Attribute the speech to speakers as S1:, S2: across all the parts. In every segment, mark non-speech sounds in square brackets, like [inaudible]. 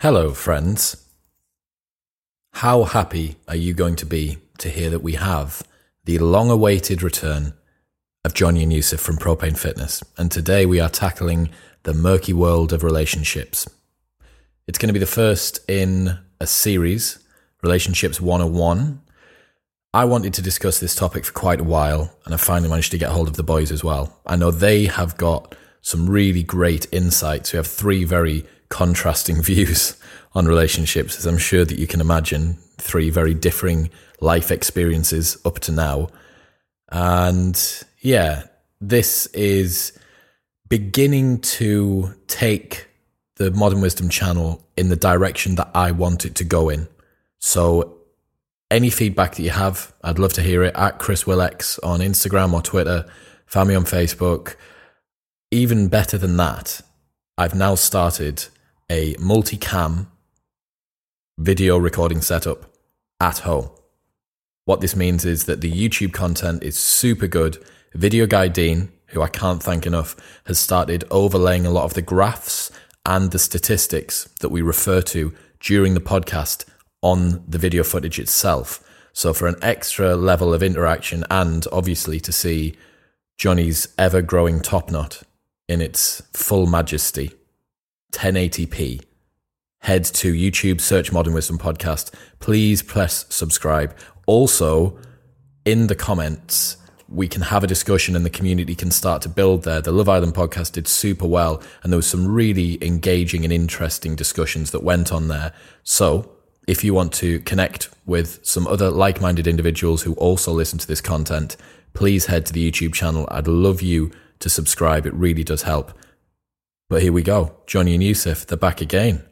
S1: Hello, friends. How happy are you going to be to hear that we have the long awaited return of Johnny and Yusuf from Propane Fitness? And today we are tackling the murky world of relationships. It's going to be the first in a series, Relationships 101. I wanted to discuss this topic for quite a while, and I finally managed to get hold of the boys as well. I know they have got some really great insights. We have three very contrasting [laughs] views on relationships, as I'm sure that you can imagine. Three very differing life experiences up to now. And yeah, this is beginning to take the Modern Wisdom channel in the direction that I want it to go in. So, any feedback that you have, I'd love to hear it at ChrisWillx on Instagram or Twitter, me on Facebook. Even better than that, I've now started a multicam video recording setup at home. What this means is that the YouTube content is super good. Video Guy Dean, who I can't thank enough, has started overlaying a lot of the graphs and the statistics that we refer to during the podcast on the video footage itself. So, for an extra level of interaction and obviously to see Johnny's ever growing top knot in its full majesty, 1080p, head to YouTube, search Modern Wisdom Podcast. Please press subscribe. Also, in the comments, we can have a discussion and the community can start to build there. The Love Island podcast did super well, and there was some really engaging and interesting discussions that went on there. So, if you want to connect with some other like minded individuals who also listen to this content, please head to the YouTube channel. I'd love you to subscribe, it really does help. But here we go Johnny and Yusuf, they're back again.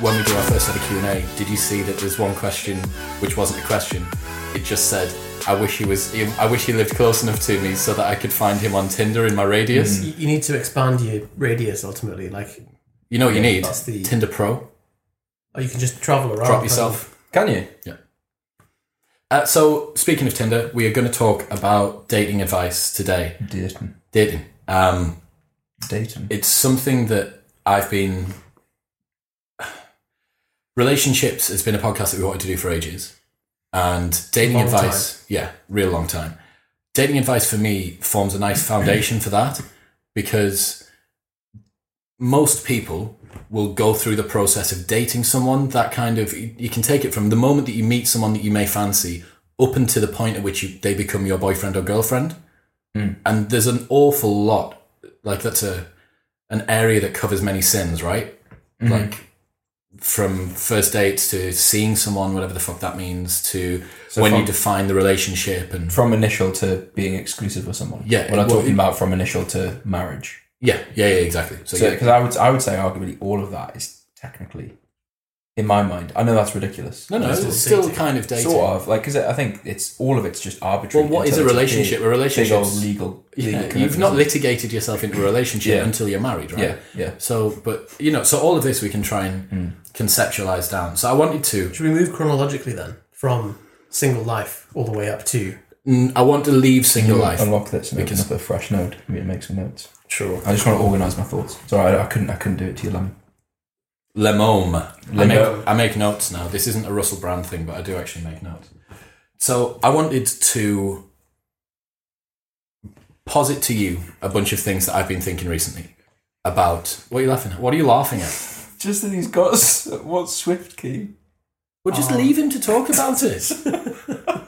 S1: when we do our first of Q&A, did you see that there's one question which wasn't a question? It just said, I wish he was, I wish he lived close enough to me so that I could find him on Tinder in my radius.
S2: You, you need to expand your radius ultimately. Like,
S1: You know what you need?
S2: that's the-
S1: Tinder Pro.
S2: or you can just travel around.
S1: Drop yourself.
S3: Can you?
S1: Uh, so, speaking of Tinder, we are going to talk about dating advice today.
S3: Dating.
S1: Dating. Um,
S3: Dating.
S1: it's something that I've been. [sighs] Relationships has been a podcast that we wanted to do for ages, and dating
S2: Long
S1: advice, yeah, real long time. Dating advice for me forms a nice foundation for that because most people will go through the process of dating someone. That kind of you can take it from the moment that you meet someone that you may fancy up until the point at which you, they become your boyfriend or girlfriend. Hmm. And there's an awful lot like that's a an area that covers many sins, right? Mm-hmm. Like from first dates to seeing someone, whatever the fuck that means, to
S3: So
S1: when you define the relationship and
S3: From initial to being exclusive with someone.
S1: Yeah,
S3: what I'm
S1: well,
S3: talking about from initial to marriage.
S1: yeah, yeah, yeah, exactly. So,
S3: So,
S1: yeah,
S3: because I would, I would say arguably all of that is technically, in my mind, I know that's ridiculous.
S1: no, no,
S3: But
S1: it's
S2: still
S1: still
S2: dating.
S1: kind of dating.
S3: Sort of like because I think it's all of it's just arbitrary.
S1: Well, what is a relationship? A relationship
S3: big old legal.
S1: Yeah, you've not litigated yourself into a relationship
S3: Yeah.
S1: until you're married, right?
S3: Yeah, yeah.
S1: So, but you know, so all of this we can try and conceptualize down. So I wanted to,
S2: Should we move chronologically then from single life all the way up to?
S1: mm, I want to leave single life.
S3: Unlock this and
S1: Because-
S3: open up a fresh note. Maybe make some notes.
S2: Sure.
S3: I just want to organise my thoughts. Sorry, I, I couldn't. I couldn't do it to you, Lemon.
S1: Lemome. I make, I make notes now. This isn't a Russell Brand thing, but I do actually make notes. So I wanted to posit to you a bunch of things that I've been thinking recently about. What are you laughing at? What are you laughing at? [laughs]
S3: Just that he's got what SwiftKey?
S1: Well, just leave um. him to talk about it. [laughs]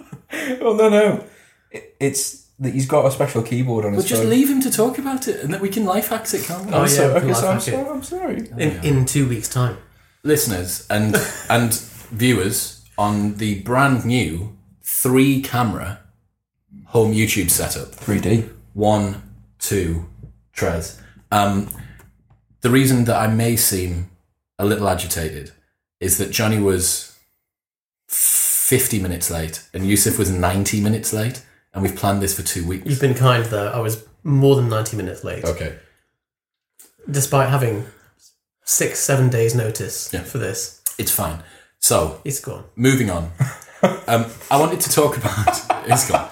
S3: Oh no, no. It, it's that he's got a special keyboard on his
S1: Well, just
S3: phone.
S1: leave him to talk about it, and then we can life hacks it, can't we?
S2: Oh,
S3: I'm so-
S2: yeah,
S3: okay, so I'm,
S2: hack it.
S3: so, I'm sorry.
S2: In, in two weeks' time.
S1: listeners and [laughs] and viewers on the brand new three camera home YouTube setup.
S3: 3D.
S1: One, two, Trez. Um, the reason that I may seem a little agitated is that Johnny was 50 minutes late and Yusuf was 90 minutes late, and we've planned this for two weeks.
S2: You've been kind though. I was more than ninety minutes late,
S1: Okay.
S2: despite having six, seven days notice
S1: Yeah.
S2: for this.
S1: It's fine. So,
S2: It's gone.
S1: moving on. [laughs] um, I wanted to talk about. [laughs] It's gone.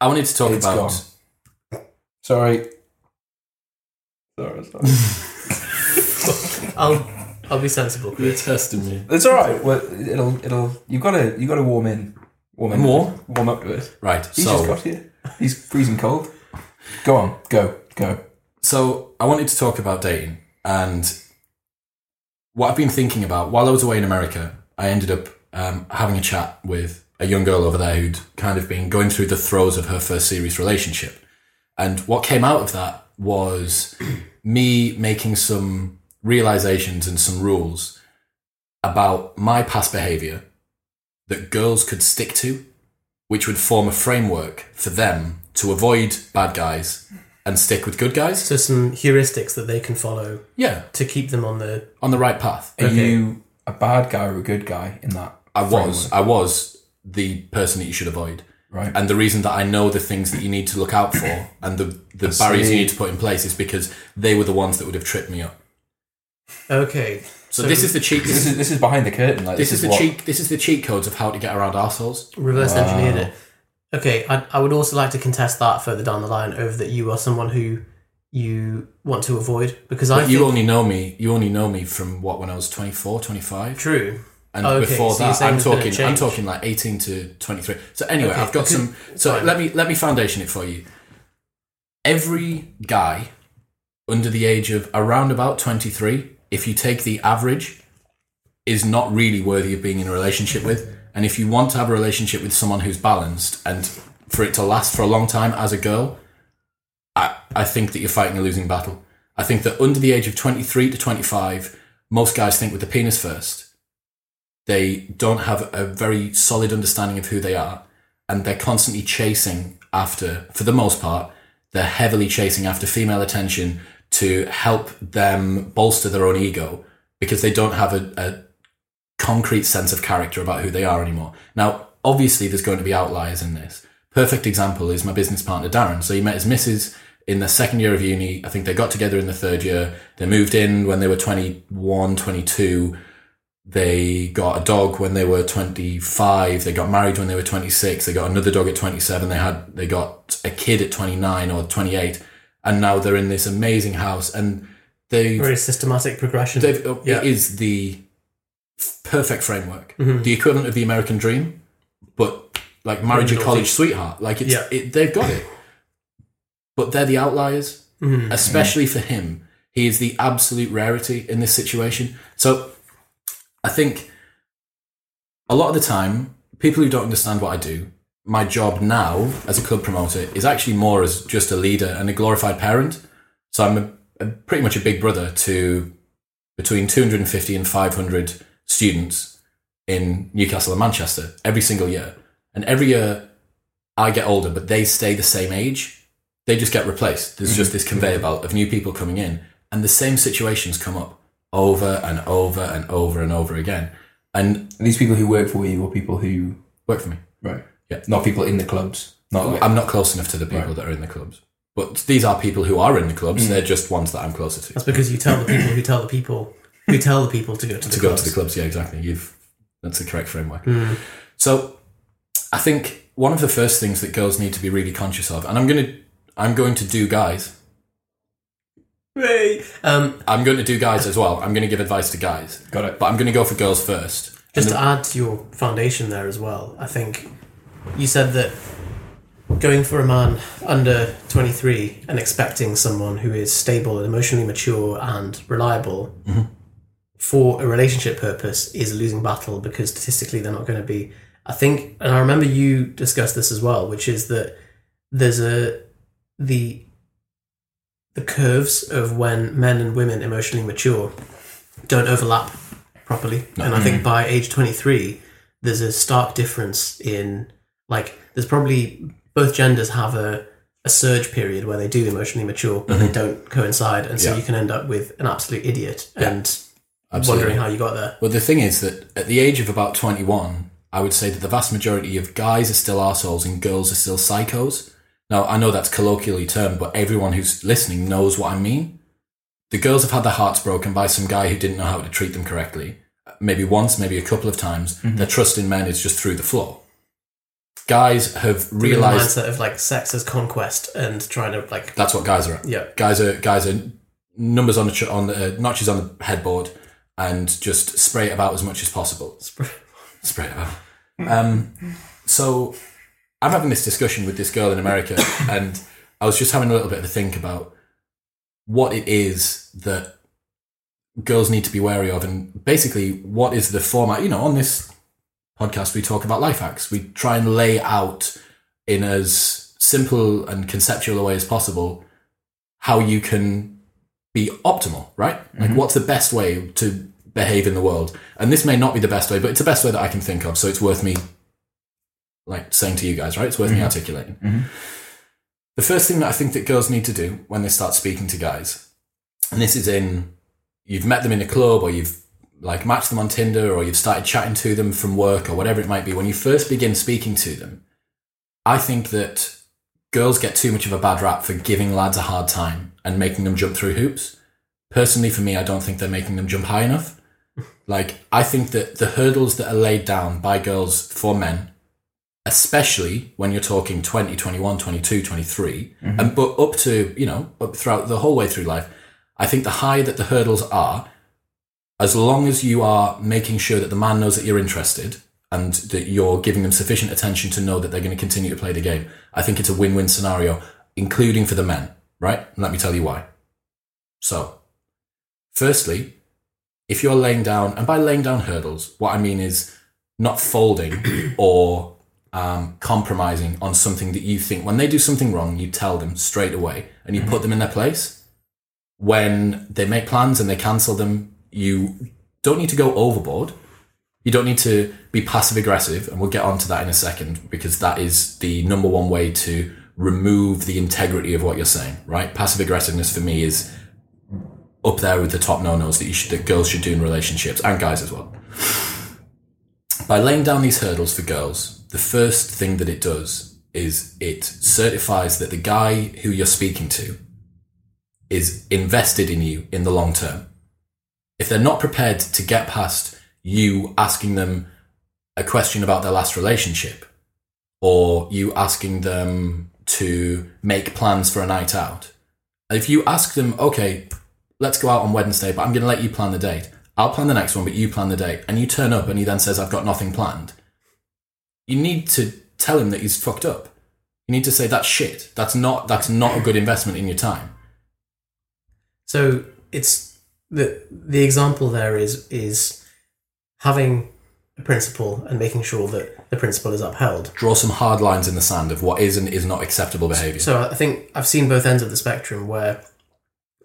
S1: I wanted to talk
S3: It's
S1: about.
S3: gone. Sorry. Sorry, sorry. [laughs]
S2: I'll I'll be sensible. Chris.
S1: testing me.
S3: It's all right. Well, it'll it'll you've gotta you have gotta warm in, Warm?
S1: warm
S3: up to it.
S1: Right.
S3: He's just got here. He's freezing cold. Go on, go, go.
S1: so I wanted to talk about dating and what I've been thinking about while I was away in America. I ended up um, having a chat with a young girl over there who'd kind of been going through the throes of her first serious relationship. And what came out of that was [clears throat] me making some realizations and some rules about my past behavior that girls could stick to, which would form a framework for them to avoid bad guys and stick with good guys.
S2: So some heuristics that they can follow
S1: Yeah,
S2: to keep them on the.
S1: on the right path.
S3: Are
S2: Okay.
S3: you a bad guy or a good guy in that?
S1: I was,
S3: framework?
S1: I was the person that you should avoid.
S3: right.
S1: And the reason that I know the things that you need to look out for [coughs] and the, the barriers you need to put in place is because they were the ones that would have tripped me up.
S2: Okay.
S1: So, this is the cheat.
S3: this is this is behind the curtain. Like
S1: This is the
S3: what-
S1: cheat. This is the cheat codes of how to get around assholes.
S2: reverse engineered it. Okay, I, I would also like to contest that further down the line over that you are someone who you want to avoid because I
S1: you
S2: think
S1: only know me. You only know me from what when I was 24, 25.
S2: true.
S1: and
S2: Okay,
S1: before
S2: so
S1: that, I'm
S2: there's been a
S1: talking. I'm talking like 18 to 23. So anyway,
S2: Okay,
S1: I've got
S2: okay,
S1: some. So
S2: fine.
S1: let me let me foundation it for you. Every guy under the age of around about 23, if you take the average, is not really worthy of being in a relationship with. And if you want to have a relationship with someone who's balanced and for it to last for a long time as a girl, I, I think that you're fighting a losing battle. I think that under the age of 23 to 25, most guys think with the penis first. They don't have a very solid understanding of who they are, and they're constantly chasing after, for the most part, they're heavily chasing after female attention to help them bolster their own ego because they don't have a, a concrete sense of character about who they are anymore. Now, obviously, there's going to be outliers in this. Perfect example is my business partner, Darren. So he met his missus in the second year of uni. I think they got together in the third year. They moved in when they were 21, 22. They got a dog when they were 25. They got married when they were 26. They got another dog at 27. They had, they got a kid at 29 or 28. And now they're in this amazing house and they
S2: Very systematic progression.
S1: They've, uh,
S2: Yeah.
S1: It is the perfect framework,
S2: Mm-hmm.
S1: the equivalent of the American dream, but like marriage your college sweetheart. Like it's,
S2: Yeah.
S1: it, they've got it, but they're the outliers,
S2: Mhm.
S1: especially for him. He is the absolute rarity in this situation. So I think a lot of the time, people who don't understand what I do, my job now as a club promoter is actually more as just a leader and a glorified parent. So I'm a, a, pretty much a big brother to between 250 and 500 students in Newcastle and Manchester every single year. And every year I get older, but they stay the same age. They just get replaced. There's just mm-hmm. this conveyor belt of new people coming in, and the same situations come up over and over and over and over again. And
S3: And these people who work for you or people who
S1: work for me.
S3: right,
S1: Yeah.
S3: not people in the clubs. Not like,
S1: I'm not close enough to the people
S3: Right.
S1: that are in the clubs. But these are people who are in the clubs.
S3: Mm.
S1: They're just ones that I'm closer to.
S2: That's because you tell the people who tell the people who tell the people to go to the clubs.
S1: to go
S2: clubs.
S1: to the clubs. Yeah, exactly. You've that's the correct framework.
S2: Mm.
S1: So, I think one of the first things that girls need to be really conscious of, and I'm gonna, I'm going to do guys.
S2: Hey. Um,
S1: I'm going to do guys as well. I'm going to give advice to guys,
S3: got it.
S1: but I'm going to go for girls first.
S2: just
S1: And
S2: to add to your foundation there as well, I think you said that going for a man under 23 and expecting someone who is stable and emotionally mature and reliable mm-hmm. for a relationship purpose is a losing battle because statistically they're not going to be. I think, and I remember you discussed this as well, which is that there's a the the curves of when men and women emotionally mature don't overlap properly. And I think mm-hmm. by age 23, there's a stark difference in, like, there's probably both genders have a, a surge period where they do emotionally mature, but they mm-hmm. don't coincide. And so
S1: Yeah.
S2: you can end up with an absolute idiot and
S1: Absolutely.
S2: wondering how you got there.
S1: Well, the thing is that at the age of about 21, I would say that the vast majority of guys are still assholes and girls are still psychos. Now, I know that's colloquially termed, but everyone who's listening knows what I mean. the girls have had their hearts broken by some guy who didn't know how to treat them correctly. Maybe once, maybe a couple of times. Mm-hmm. Their trust in men is just through the floor. Guys have
S2: The
S1: realized
S2: mindset of like sex as conquest and trying to like
S1: that's what guys are at.
S2: yeah.
S1: Guys are guys are numbers on the ch- on the uh, notches on the headboard and just spray it about as much as possible. Spray it about. Um, so I'm having this discussion with this girl in America, [coughs] and I was just having a little bit of a think about what it is that girls need to be wary of, and basically what is the format. You know, on this podcast, we talk about life hacks. We try and lay out in as simple and conceptual a way as possible how you can be optimal, right? Like, mm-hmm. what's the best way to behave in the world? And this may not be the best way, but it's the best way that I can think of. So it's worth me, like, saying to you guys, right? It's worth me mm-hmm. articulating. Mm-hmm. The first thing that I think that girls need to do when they start speaking to guys, and this is in, you've met them in a club or you've like matched them on Tinder or you've started chatting to them from work or whatever it might be, when you first begin speaking to them, I think that girls get too much of a bad rap for giving lads a hard time and making them jump through hoops. Personally, for me, I don't think they're making them jump high enough. [laughs] Like, I think that the hurdles that are laid down by girls for men, especially when you're talking 20, 21, 22, 23, mm-hmm. and but up to, you know, up throughout the whole way through life, I think the higher that the hurdles are, as long as you are making sure that the man knows that you're interested and that you're giving them sufficient attention to know that they're going to continue to play the game, I think it's a win win scenario, including for the men, right? And let me tell you why. So, firstly, if you're laying down, and by laying down hurdles, what I mean is not folding [coughs] or um, compromising on something that you think when they do something wrong, you tell them straight away and you put them in their place. When they make plans and they cancel them, you don't need to go overboard. You don't need to be passive aggressive, and we'll get onto that in a second because that is the number one way to remove the integrity of what you're saying, right? Passive aggressiveness for me is up there with the top no-nos that you that girls should do in relationships and guys as well. By laying down these hurdles for girls, the first thing that it does is it certifies that the guy who you're speaking to is invested in you in the long term. If they're not prepared to get past you asking them a question about their last relationship or you asking them to make plans for a night out, if you ask them, okay, let's go out on Wednesday, but I'm going to let you plan the date. I'll plan the next one, but you plan the date. And you turn up and he then says, I've got nothing planned. You need to tell him that he's fucked up. You need to say that's shit. That's not that's not a good investment in your time.
S2: So it's the the example there is is having a principle and making sure that the principle is upheld.
S1: Draw some hard lines in the sand of what is and is not acceptable behavior.
S2: So I think I've seen both ends of the spectrum where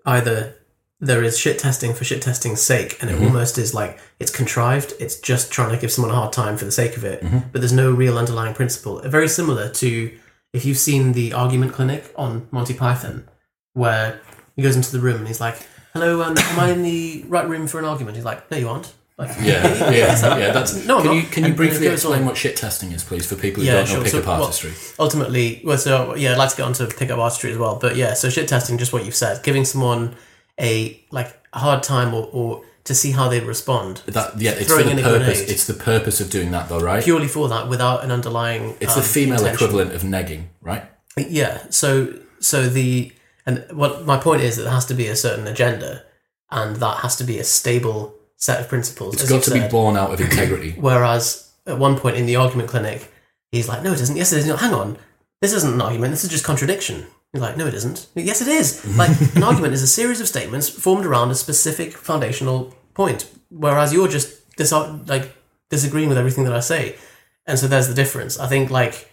S2: either there is shit testing for shit testing's sake, and it mm-hmm. almost is like it's contrived. It's just trying to give someone a hard time for the sake of it, mm-hmm. but there's no real underlying principle. Very similar to if you've seen the argument clinic on Monty Python, where he goes into the room and he's like, "Hello, um, am I in the right room for an argument?" He's like, "No, you aren't." Like,
S1: yeah, yeah, [laughs] yeah. That's [laughs]
S2: No, I'm
S1: can
S2: not.
S1: you can you briefly explain what shit testing is, please, for people who
S2: Yeah,
S1: don't know
S2: sure.
S1: pickup
S2: So, well,
S1: artistry?
S2: ultimately, well, so yeah, I'd like to get onto pickup artistry as well. But yeah, so shit testing, just what you've said, giving someone a like a hard time or, or to see how they respond
S1: That yeah, it's
S2: Throwing
S1: for the purpose. It's the purpose of doing that, though, right?
S2: purely for that without an underlying.
S1: It's
S2: um,
S1: the female
S2: intention.
S1: equivalent of negging, right?
S2: Yeah. So so the and what my point is that there has to be a certain agenda, and that has to be a stable set of principles.
S1: It's got to be born out of integrity. [clears throat]
S2: Whereas at one point in the argument clinic, he's like, "No, it isn't. Yes, it is. No, hang on, this isn't an argument. This is just contradiction." He's like, "No, it isn't. Yes, it is. [laughs] Like an argument is a series of statements formed around a specific foundational point, whereas you're just dis- like disagreeing with everything that I say." And so there's the difference. I think like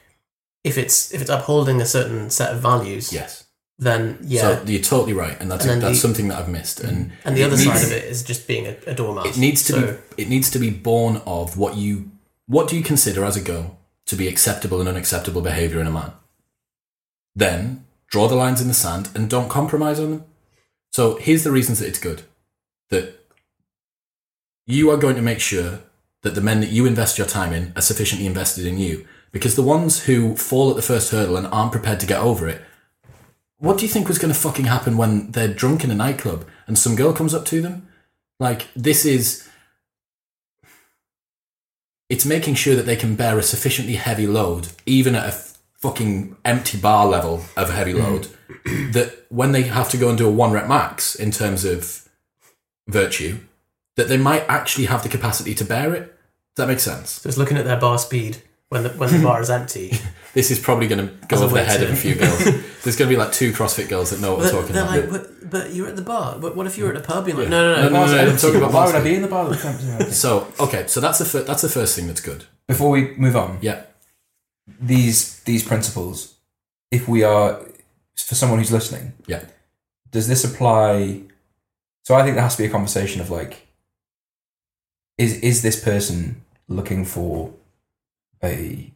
S2: if it's if it's upholding a certain set of values,
S1: yes.
S2: Then yeah.
S1: So you're totally right, and that's
S2: And
S1: that's
S2: the-
S1: something that I've missed. And
S2: and the other
S1: needs-
S2: side of it is just being a, a doormat.
S1: it needs to
S2: So-
S1: be it needs to be born of what you what do you consider as a girl to be acceptable and unacceptable behavior in a man. Then draw the lines in the sand and don't compromise on them. So here's the reasons that it's good. That you are going to make sure that the men that you invest your time in are sufficiently invested in you. Because the ones who fall at the first hurdle and aren't prepared to get over it, what do you think was going to fucking happen when they're drunk in a nightclub and some girl comes up to them. Like this is it's making sure that they can bear a sufficiently heavy load, even at a fucking empty bar level of a heavy mm. load, [clears throat] that when they have to go and do a one rep max in terms of virtue, that they might actually have the capacity to bear it. Does that make sense?
S2: Just looking at their bar speed when the when the bar is empty. [laughs]
S1: This is probably going to go
S2: As
S1: over the head of a few girls. [laughs] There's going to be like two CrossFit girls that know what we're
S2: But
S1: talking
S2: they're
S1: about.
S2: like, but, but you're at the bar. But what if you're at a pub? You're like, no, no,
S1: No,
S2: no.
S1: no,
S2: bar's
S1: no, no, I'm talking about
S3: Why would I be in the bar? with the
S1: So okay, so that's the fir- that's the first thing that's good.
S3: Before we move on,
S1: Yeah,
S3: these these principles, if we are for someone who's listening,
S1: yeah.
S3: does this apply? So I think there has to be a conversation of like, is is this person looking for a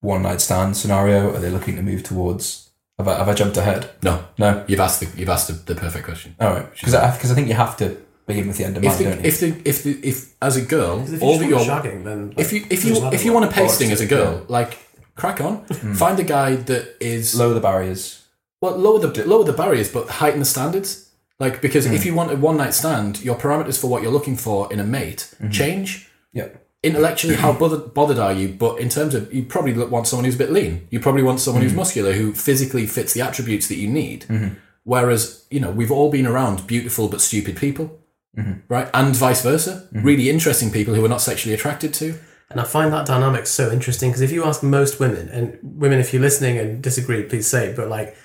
S3: one night stand scenario? Are they looking to move towards? Have I, have I jumped ahead?
S1: No,
S3: No.
S1: you've asked the you've asked the, the perfect question.
S3: All right, because I, because I think you have to begin with the end in
S1: If the,
S3: don't you?
S1: if the if the if as a girl
S2: if
S1: all
S2: you
S1: that you're
S2: want shagging, then
S1: if you if you if you want to pasting as a
S3: bollocks,
S1: girl, like crack on, hmm. find a guy that is
S3: Lower the barriers.
S1: well lower the lower the barriers, but heighten the standards. Like because if hmm. you want a one night stand, your parameters for what you're looking for in a mate hmm. change.
S3: Yeah.
S1: Intellectually, how bothered, bothered are you? But in terms of, you probably want someone who's a bit lean. You probably want someone who's mm. muscular, who physically fits the attributes that you need. Mm-hmm. Whereas, you know, we've all been around beautiful but stupid people, mm-hmm. right? And vice versa. Mm-hmm. Really interesting people who we're not sexually attracted to.
S2: And I find that dynamic so interesting because if you ask most women, and women, if you're listening and disagree, please say, but like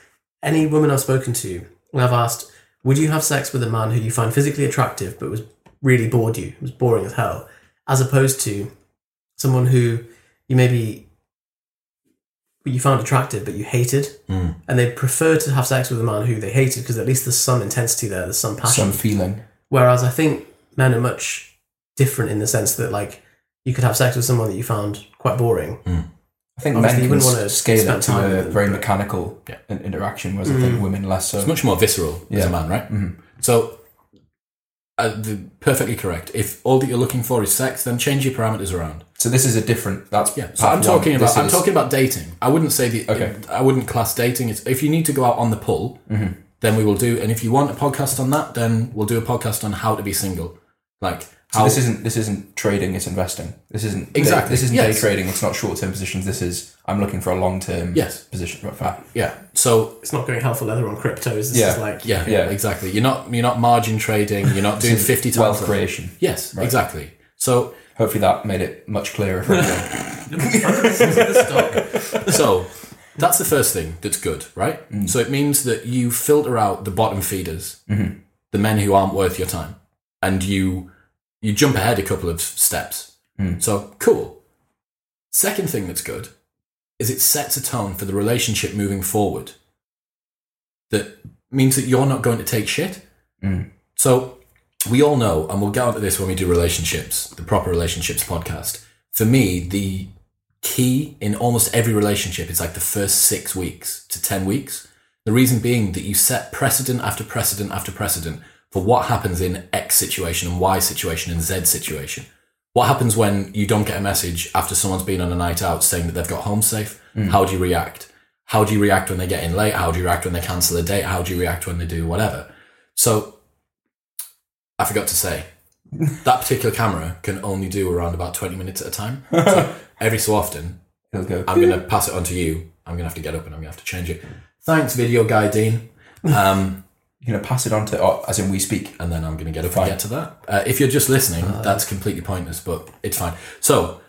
S2: any woman I've spoken to, and I've asked, would you have sex with a man who you find physically attractive but was really bored you, was boring as hell, as opposed to someone who you maybe you found attractive but you hated,
S1: Mm.
S2: and they prefer to have sex with a man who they hated because at least there's some intensity there, there's some passion.
S3: Some feeling.
S2: Whereas I think men are much different in the sense that like you could have sex with someone that you found quite boring. Hmm.
S3: I think
S2: Obviously,
S3: men
S2: you wouldn't wanna
S3: scale
S2: spend
S3: it to
S2: time
S3: a very
S2: but-
S3: mechanical
S1: Yeah.
S3: interaction, whereas I think hmm. women less so.
S1: It's much more visceral as a man, right? Mm-hmm. So, uh, the, perfectly correct. If all that you're looking for is sex, then change your parameters around.
S3: So this is a different. That's
S1: Yeah. So I'm
S3: one.
S1: talking about
S3: This
S1: I'm
S3: is-
S1: talking about dating. I wouldn't say the
S3: Okay.
S1: I wouldn't class dating. It's if you need to go out on the pull,
S3: Mm-hmm.
S1: then we will do. And if you want a podcast on that, then we'll do a podcast on how to be single. Like
S3: So this isn't this isn't trading. It's investing. This isn't
S1: Exactly.
S3: This isn't
S1: Yes.
S3: day trading. It's not short term positions. This is I'm looking for a long term
S1: Yes.
S3: position. Right, fact.
S1: yeah. So
S2: It's not going hell for leather on cryptos. This
S3: Yeah.
S2: is like
S1: yeah,
S3: Yeah.
S1: exactly. You're not you're not margin trading. You're not doing fifty times
S3: wealth
S1: the-
S3: creation.
S1: Yes, exactly. So
S3: Hopefully that made it much clearer. For everyone. [laughs]
S1: so that's the first thing that's good, right? Mm. So it means that you filter out the bottom feeders, mm-hmm. the men who aren't worth your time, and you you jump ahead a couple of steps. Hmm. So cool. Second thing that's good is it sets a tone for the relationship moving forward. That means that you're not going to take shit. Hmm. So we all know, and we'll get onto this when we do relationships, the proper relationships podcast. For me, the key in almost every relationship is like the first six weeks to 10 weeks. The reason being that you set precedent after precedent after precedent for what happens in X situation and Y situation and Z situation. What happens when you don't get a message after someone's been on a night out saying that they've got home safe? How do you react? How do you react when they get in late? How do you react when they cancel a date? How do you react when they do whatever? So I forgot to say [laughs] that particular camera can only do around about 20 minutes at a time. So [laughs] every so often,
S3: go.
S1: I'm going to pass it on to you. I'm going to have to get up and I'm going to have to change it. Thanks, video guy Dean. Um, [laughs]
S3: You're gonna pass it on to, oh, as in we speak.
S1: and then I'm going to get up
S3: Fine.
S1: get to that. Uh, if you're just listening, uh. that's completely pointless, but it's fine. So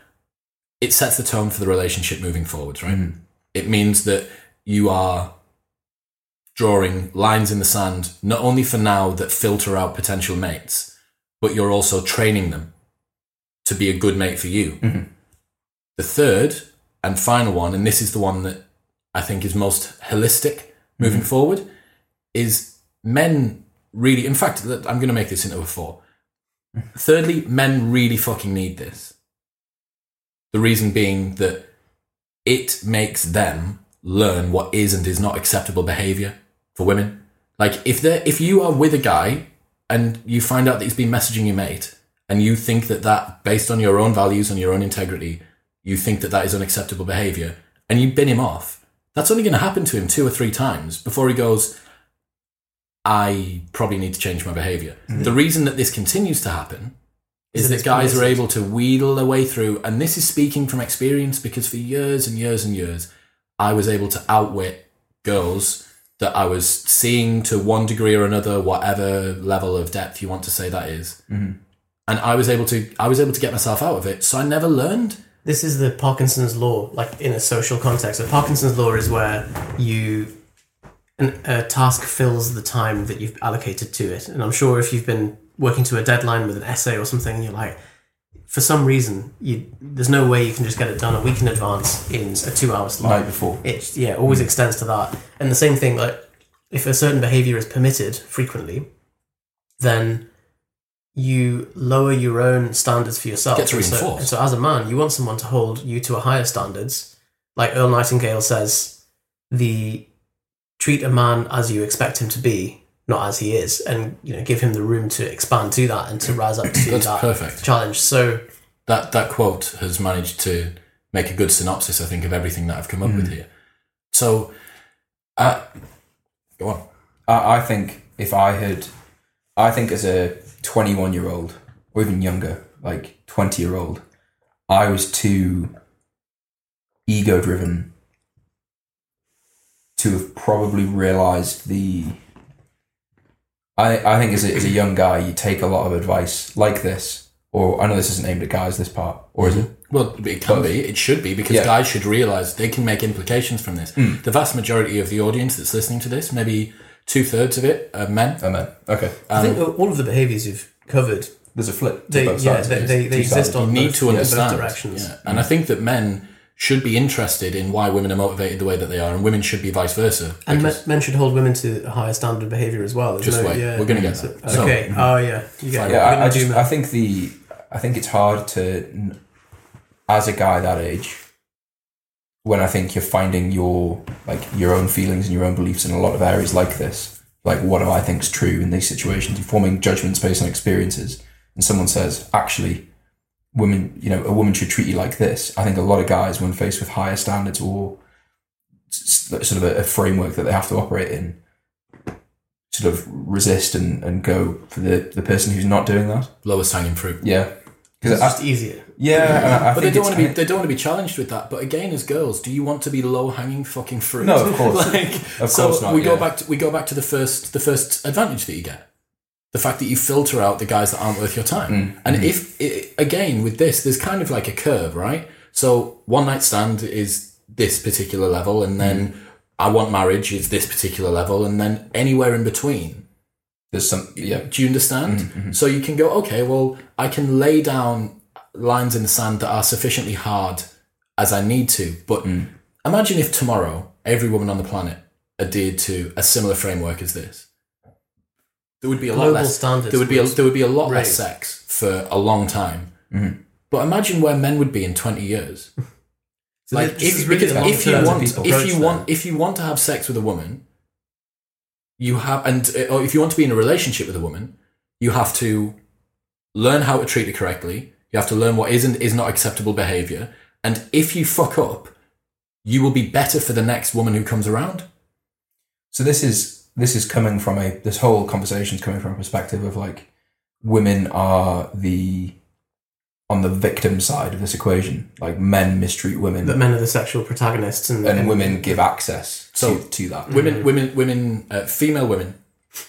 S1: it sets the tone for the relationship moving forwards, right? Mm. It means that you are drawing lines in the sand, not only for now that filter out potential mates, but you're also training them to be a good mate for you. Mm-hmm. The third and final one, and this is the one that I think is most holistic moving mm-hmm. forward, is men really, in fact, I'm going to make this into a four. Thirdly, men really fucking need this. The reason being that it makes them learn what is and is not acceptable behavior for women. Like if if you are with a guy and you find out that he's been messaging your mate and you think that that based on your own values and your own integrity, you think that that is unacceptable behavior and you bin him off, that's only going to happen to him two or three times before he goes, I probably need to change my behavior. Mm-hmm. The reason that this continues to happen is
S2: Is
S1: that guys are able to wheedle their way through, and this is speaking from experience because for years and years and years, I was able to outwit girls that I was seeing to one degree or another, whatever level of depth you want to say that is. Mm-hmm. And I was able to, I was able to get myself out of it. So I never learned.
S2: This is the Parkinson's law, like in a social context. So Parkinson's law is where you a task fills the time that you've allocated to it. And I'm sure if you've been working to a deadline with an essay or something, you're like, for some reason, you there's no way you can just get it done a week in advance in a two hour slot.
S3: Night before.
S2: It yeah always hmm. extends to that. And the same thing, like if a certain behavior is permitted frequently, then you lower your own standards for yourself.
S1: Gets
S2: And so, and so as a man, you want someone to hold you to a higher standards. Like Earl Nightingale says, the treat a man as you expect him to be, not as he is, and you know give him the room to expand to that and to rise up to
S1: That's
S2: that
S1: perfect.
S2: challenge. So
S1: That that quote has managed to make a good synopsis, I think, of everything that I've come up with here. So, uh, go on.
S3: I, I think if I had, I think as a 21 year old or even younger, like 20 year old, I was too ego driven to have probably realized the. I, I think as a, as a young guy, you take a lot of advice like this, or I know this isn't aimed at guys, this part, or is it? Mm-hmm.
S1: Well, it can be. It should be because
S3: Yeah.
S1: Guys should realize they can make implications from this. Mm. The vast majority of the audience that's listening to this, maybe two thirds of it, are men.
S3: Oh, man. Okay.
S2: I think um, all of the behaviors you've covered,
S3: There's a flip to
S2: they
S3: both
S2: yeah
S3: sides.
S2: they, they, they exist on
S1: You need
S2: both,
S1: to
S2: yeah,
S1: understand.
S2: both directions.
S1: Yeah. And I mm. think that men should be interested in why women are motivated the way that they are, and women should be vice versa.
S2: And men, men should hold women to a higher standard of behavior as well. There's
S1: Just
S2: no-
S1: wait.
S2: yeah.
S1: We're gonna get
S2: So-
S1: there. So-
S2: okay. Mm-hmm. oh yeah. You get.
S3: Yeah, I, I just. I think the I think it's hard to as a guy that age when I think you're finding your like your own feelings and your own beliefs in a lot of areas like this. Like what do I think's true in these situations? You're forming judgments based on experiences, and someone says, actually, women, you know, a woman should treat you like this. I think a lot of guys, when faced with higher standards or s- s- sort of a, a framework that they have to operate in, sort of resist and, and go for the, the person who's not doing that.
S1: lowest hanging fruit.
S3: Yeah,
S2: it's
S3: because
S2: just easier.
S3: yeah, I, I
S1: But they don't want to be. They don't want to be challenged with that. But again, as girls, do you want to be low hanging fucking fruit?
S3: No, of course. [laughs]
S1: like,
S3: Of
S1: so
S3: not,
S1: we go
S3: yeah.
S1: back. To, we go back to the first. The first advantage that you get, the fact that you filter out the guys that aren't worth your time.
S3: Mm,
S1: And
S3: mm-hmm.
S1: if i again with this, there's kind of like a curve, right? So one night stand is this particular level, and then
S3: Mm.
S1: I want marriage is this particular level, and then anywhere in between
S3: there's some yeah
S1: do you understand? So you can go, okay, well, I can lay down lines in the sand that are sufficiently hard as I need to. But imagine if tomorrow every woman on the planet adhered to a similar framework as this. There would be a lot less.
S2: standards
S1: There would be a, there would be a lot less sex for a long time. Mm-hmm. But imagine where men would be in twenty years. [laughs]
S2: So [laughs]
S1: like if,
S2: really
S1: because if you want if you want if you want to have sex with a woman you have and or if you want to be in a relationship with a woman you have to learn how to treat her correctly you have to learn what is and is not acceptable behavior and if you fuck up you will be better for the next woman who comes around
S3: So this is this is coming from a this whole conversation is coming from a perspective of like women are the on the victim side of this equation. Like men mistreat women,
S2: that men are the sexual protagonists and,
S3: and women give access
S1: So-
S3: to, to that.
S1: women women women uh, female women [laughs]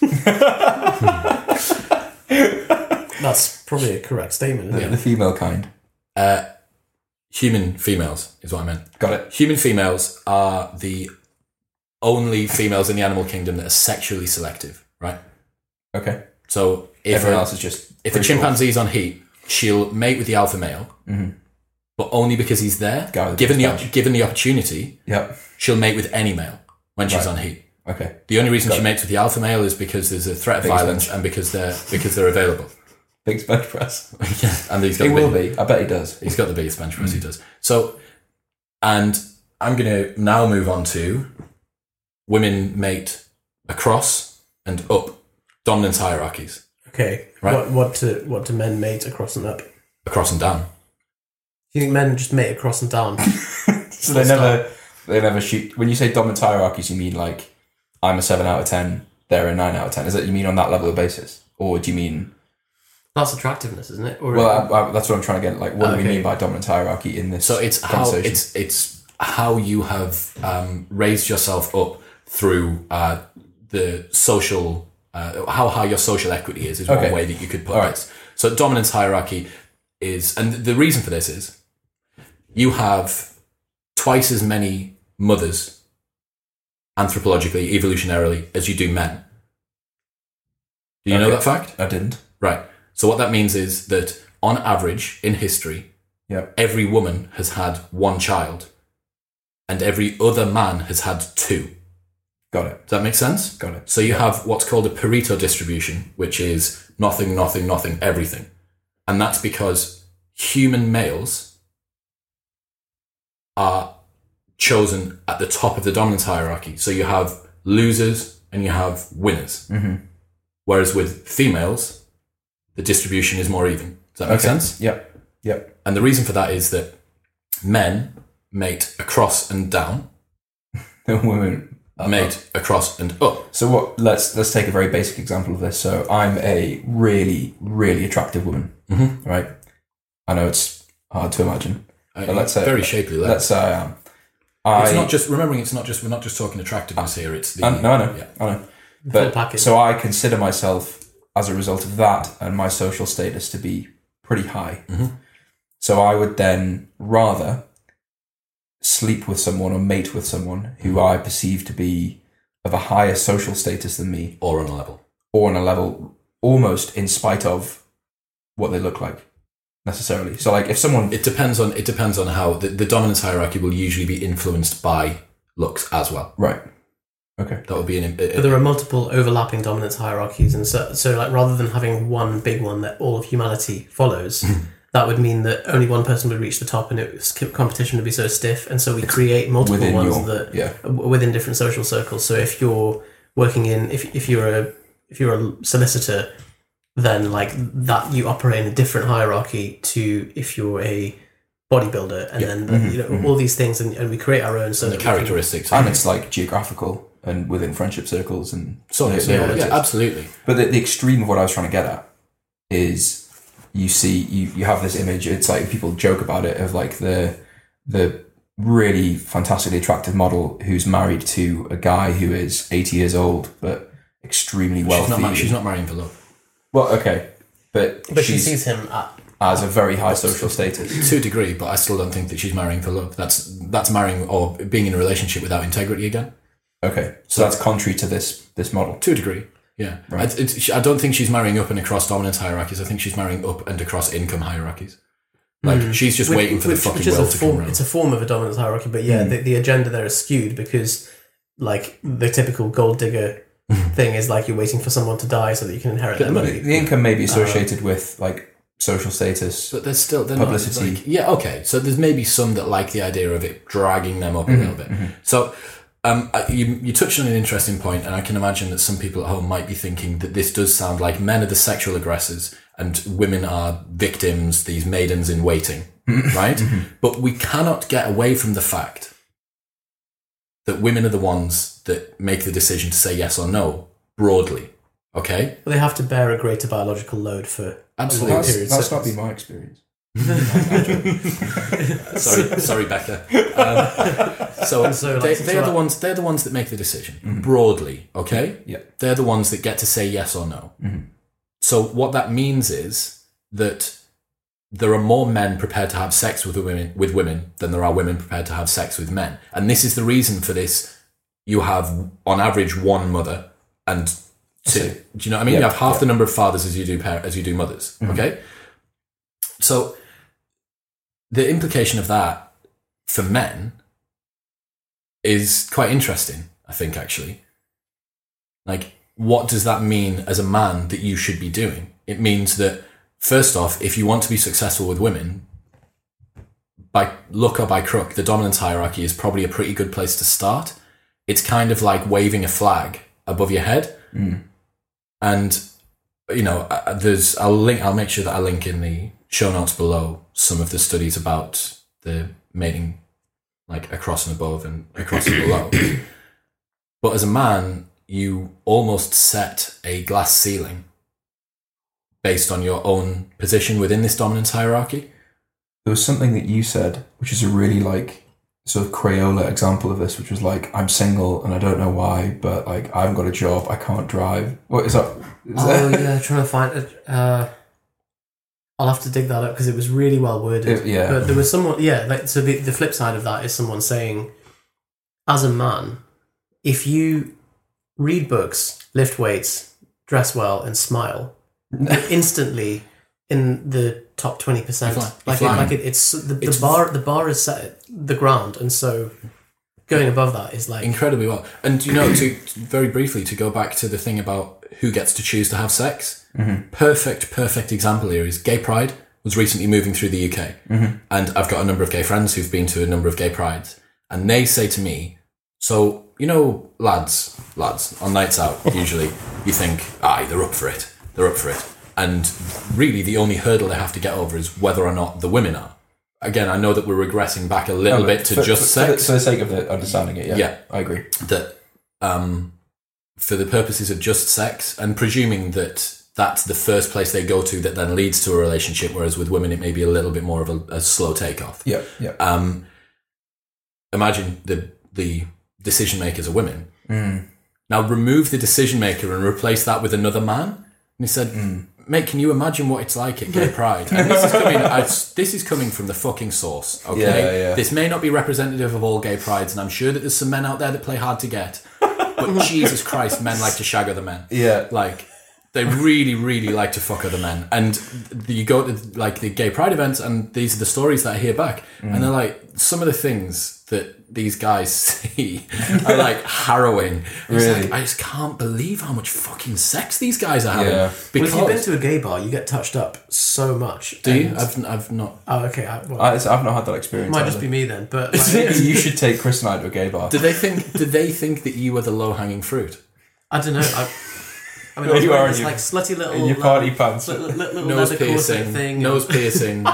S2: That's probably a correct statement. Isn't
S3: The,
S2: it?
S3: the female kind.
S1: uh, human females is what i meant
S3: Got it.
S1: human females are the only females in the animal kingdom that are sexually selective right
S3: Okay.
S1: so if
S3: Everyone
S1: a-
S3: else is just
S1: If a chimpanzee's on heat, she'll mate with the alpha male, mm-hmm. but only because he's there. Given
S3: the mustache.
S1: given the opportunity.
S3: Yep.
S1: she'll mate with any male when she's
S3: Right.
S1: on heat.
S3: Okay.
S1: The only reason
S3: Got
S1: she
S3: it.
S1: mates with the alpha male is because there's a threat of
S3: Biggest
S1: violence and because they're because they're available.
S3: Big bench press. [laughs]
S1: yeah, and he's got
S3: He
S1: the
S3: will
S1: big-
S3: be. I bet he does.
S1: He's got the biggest bench press. He mm. does. So, and I'm going to now move on to women mate across and up dominance hierarchies,
S2: Okay.
S1: Right.
S2: What what do what do men mate across and up?
S1: Across and down.
S2: Do you think men just mate across and down? [laughs]
S3: So they never they never shoot. When you say dominance hierarchies, you mean like I'm a seven out of ten they're a nine out of ten. Is that you mean on that level of basis, or do you mean?
S2: That's attractiveness, isn't it? Or
S3: Well, I, I, that's what I'm trying to get. Like, what do we mean by dominant hierarchy in this?
S1: So it's how it's it's how you have um, raised yourself up through uh, the social uh, how high your social equity is is
S3: Okay.
S1: one way that you could put
S3: All right.
S1: this. So dominance hierarchy is, and the reason for this is you have twice as many mothers anthropologically, evolutionarily, as you do men. Do you know that fact?
S3: I didn't.
S1: Right. So what that means is that on average in history,
S3: Yep.
S1: every woman has had one child and every other man has had two.
S3: Got it.
S1: Does that make sense?
S3: Got it.
S1: So you have what's called a Pareto distribution, which is nothing, nothing, nothing, everything. And that's because human males are chosen at the top of the dominance hierarchy. So you have losers and you have winners.
S3: Mhm.
S1: Whereas with females, the distribution is more even. Does that make
S3: Okay.
S1: sense?
S3: Yep. Yep.
S1: And the reason for that is that men mate across and down,
S3: The [laughs] women.
S1: Mate across and up.
S3: So what? Let's let's take a very basic example of this. So I'm a really really attractive woman,
S1: Mhm.
S3: right? I know it's hard to imagine.
S1: Uh,
S3: But let's say-
S1: very shapely. Legs.
S3: Let's say I am. I,
S1: It's not just remembering. It's not just we're not just talking attractiveness here. It's the
S3: I, no, I know.
S1: Yeah.
S3: I know. But so I consider myself, as a result of that and my social status, to be pretty high.
S1: Mhm.
S3: So I would then rather sleep with someone or mate with someone who I perceive to be of a higher social status than me,
S1: or on a level.
S3: or on a level almost in spite of what they look like necessarily. So, like if someone,
S1: It depends on it depends on how the, the dominance hierarchy will usually be influenced by looks as well.
S3: right, okay,
S1: That would be an.
S2: But there are multiple overlapping dominance hierarchies, and so, so like rather than having one big one that all of humanity follows, [laughs] that would mean that only one person would reach the top, and it was, competition would be so stiff. And so we create multiple
S3: within
S2: ones
S3: your
S2: that
S3: yeah,
S2: within different social circles. So if you're working in, if if you're a if you're a solicitor, then like that you operate in a different hierarchy to if you're a bodybuilder, and then
S3: Mhm,
S2: you know
S3: mhm.
S2: all these things, and, and we create our own. So
S1: and the
S2: that can-
S1: characteristics.
S3: and it's like geographical and within friendship circles and
S1: so,
S3: the-
S1: so
S3: the
S1: yeah, absolutely.
S3: But the, the extreme of what I was trying to get at is you see you, you have this image. It's like people joke about it of like the the really fantastically attractive model who's married to a guy who is eighty years old but extremely
S1: She's
S3: wealthy.
S1: not. She's not marrying for love.
S3: well, okay, but,
S2: But she sees him at
S3: as a very high social status.
S1: To a degree, but I still don't think that she's marrying for love. That's that's marrying or being in a relationship without integrity again.
S3: Okay, so that's contrary to this this model.
S1: To a degree, yeah.
S3: Right.
S1: I, it's, I don't think she's marrying up and across dominance hierarchies. I think she's marrying up and across income hierarchies. Like
S2: Mm.
S1: she's just
S2: Which-
S1: waiting for the fucking
S2: which is a
S1: world to come
S2: form,
S1: around.
S2: It's a form of a dominance hierarchy, but yeah,
S3: Mm.
S2: the, the agenda there is skewed because, like, the typical gold digger thing is like you're waiting for someone to die so that you can inherit their
S1: Get
S2: money.
S3: The income may be associated with like social status.
S1: But there's still they're
S3: Publicity.
S1: Not, like, yeah, okay. So there's maybe some that like the idea of it dragging them up a
S3: Mm-hmm,
S1: little bit. So um, you you touched on an interesting point, and I can imagine that some people at home might be thinking that this does sound like men are the sexual aggressors and women are victims, these maidens in waiting,
S3: Mm-hmm.
S1: right? But we cannot get away from the fact that women are the ones that make the decision to say yes or no broadly. Okay,
S2: But they have to bear a greater biological load for
S1: absolutely.
S3: That's, that's not been my experience. [laughs]
S1: sorry, sorry, Becca. Um, so,
S2: So, like,
S1: they, they're the ones. They're the ones that make the decision broadly. Okay.
S3: Yeah.
S1: They're the ones that get to say yes or no. So what that means is that there are more men prepared to have sex with women with women than there are women prepared to have sex with men, and this is the reason for this. You have, on average, one mother and two. Do you know what I mean?
S3: Yeah,
S1: you have half
S3: yeah.
S1: the number of fathers as you do par- as you do mothers. Okay. So the implication of that for men is quite interesting, I think, actually. Like, what does that mean as a man that you should be doing? It means that, first off, if you want to be successful with women, by look or by crook, the dominance hierarchy is probably a pretty good place to start. It's kind of like waving a flag above your head. And, you know, uh, there's, I'll link, I'll make sure that I link in the show notes below some of the studies about the mating, like across and above and across and below. [coughs] But as a man, you almost set a glass ceiling based on your own position within this dominance hierarchy.
S3: There was something that you said, which is a really like sort of Crayola example of this, which was like, I'm single and I don't know why, but like I haven't got a job, I can't drive. What is that? Is
S2: Oh
S3: that
S2: yeah, trying to find it. Uh, I'll have to dig that up because it was really well worded.
S3: It- yeah.
S2: But there was someone, yeah. Like so, the the flip side of that is someone saying, as a man, if you read books, lift weights, dress well, and smile, [laughs] instantly in the top twenty percent.
S1: You're fly-
S2: Like,
S1: you're
S2: it, like it, it's the, the
S1: It's-
S2: bar. The bar is set at the ground, and so going above that is like
S1: incredibly well. And you know, to very briefly to go back to the thing about who gets to choose to have sex. Perfect, perfect example here is Gay Pride was recently moving through the UK, and I've got a number of gay friends who've been to a number of gay prides, and they say to me, "So you know, lads, lads on nights out, [laughs] usually you think, aye, they're up for it, they're up for it." And really, the only hurdle they have to get over is whether or not the women are. Again, I know that we're regressing back a little bit to
S3: for,
S1: just
S3: for, for the-
S1: sex
S3: For the sake of the understanding it, yeah.
S1: Yeah.
S3: I agree.
S1: that um, for the purposes of just sex and presuming that that's the first place they go to that then leads to a relationship whereas with women it may be a little bit more of a, a slow takeoff
S3: Yeah, yeah.
S1: um, imagine the the decision makers are women
S3: Mm.
S1: now remove the decision maker and replace that with another man and he said
S3: Mm.
S1: mate can you imagine what it's like at gay [laughs] pride and this is coming I, this is coming from the fucking source okay
S3: Yeah, yeah.
S1: this may not be representative of all gay prides and i'm sure that there's some men out there that play hard to get but [laughs] jesus christ men like to shag other men
S3: Yeah.
S1: like they really really like to fuck other men and you go to like the gay pride events and these are the stories that i hear back
S3: Mm.
S1: and they're like some of the things that these guys [laughs] see are like harrowing It's
S3: Really?
S1: like, i just can't believe how much fucking sex these guys are having
S3: Yeah.
S2: Well,
S1: because
S2: if you've been to a gay bar, you get touched up so much.
S1: do you I've, I've not
S2: Oh, okay. I, well,
S3: I, I've not had that
S2: it
S3: experience.
S2: might just be me then. But [laughs] like,
S3: you should take Chris and I to a gay bar.
S1: did they think did they think that you were the low-hanging fruit
S2: I don't know. I, I mean,
S3: There
S2: I was
S3: you
S2: wearing
S3: are in
S2: this
S3: your-
S2: like slutty little
S3: In your party pants.
S2: little, little, little
S1: nose piercing
S2: thing.
S1: nose piercing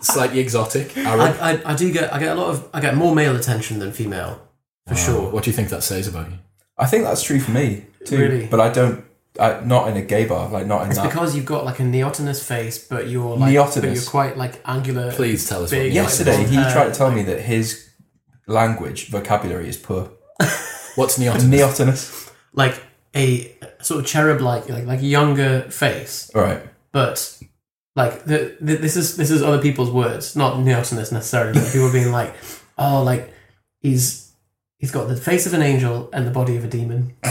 S1: slightly exotic Arab
S2: I, I, I do get I get a lot of I get more male attention than female for sure.
S1: what do you think that says about you
S3: I think that's true for me too.
S2: Really?
S3: But I don't. I, not in a gay bar. Like not in
S2: It's
S3: that.
S2: because you've got like a neotenous face, but you're like
S3: Neotenous?
S2: but you're quite like angular.
S1: please tell us what
S2: Big,
S3: Yesterday,
S2: like,
S3: he
S2: uh,
S3: tried to tell me that his language vocabulary is poor.
S1: what's [laughs] neotenous
S3: Neotenous.
S2: like a sort of cherub like like like younger face,
S3: All right.
S2: but like the, the, this is this is other people's words, not neotenous necessarily. But people being like, oh, like he's he's got the face of an angel and the body of a demon. [laughs]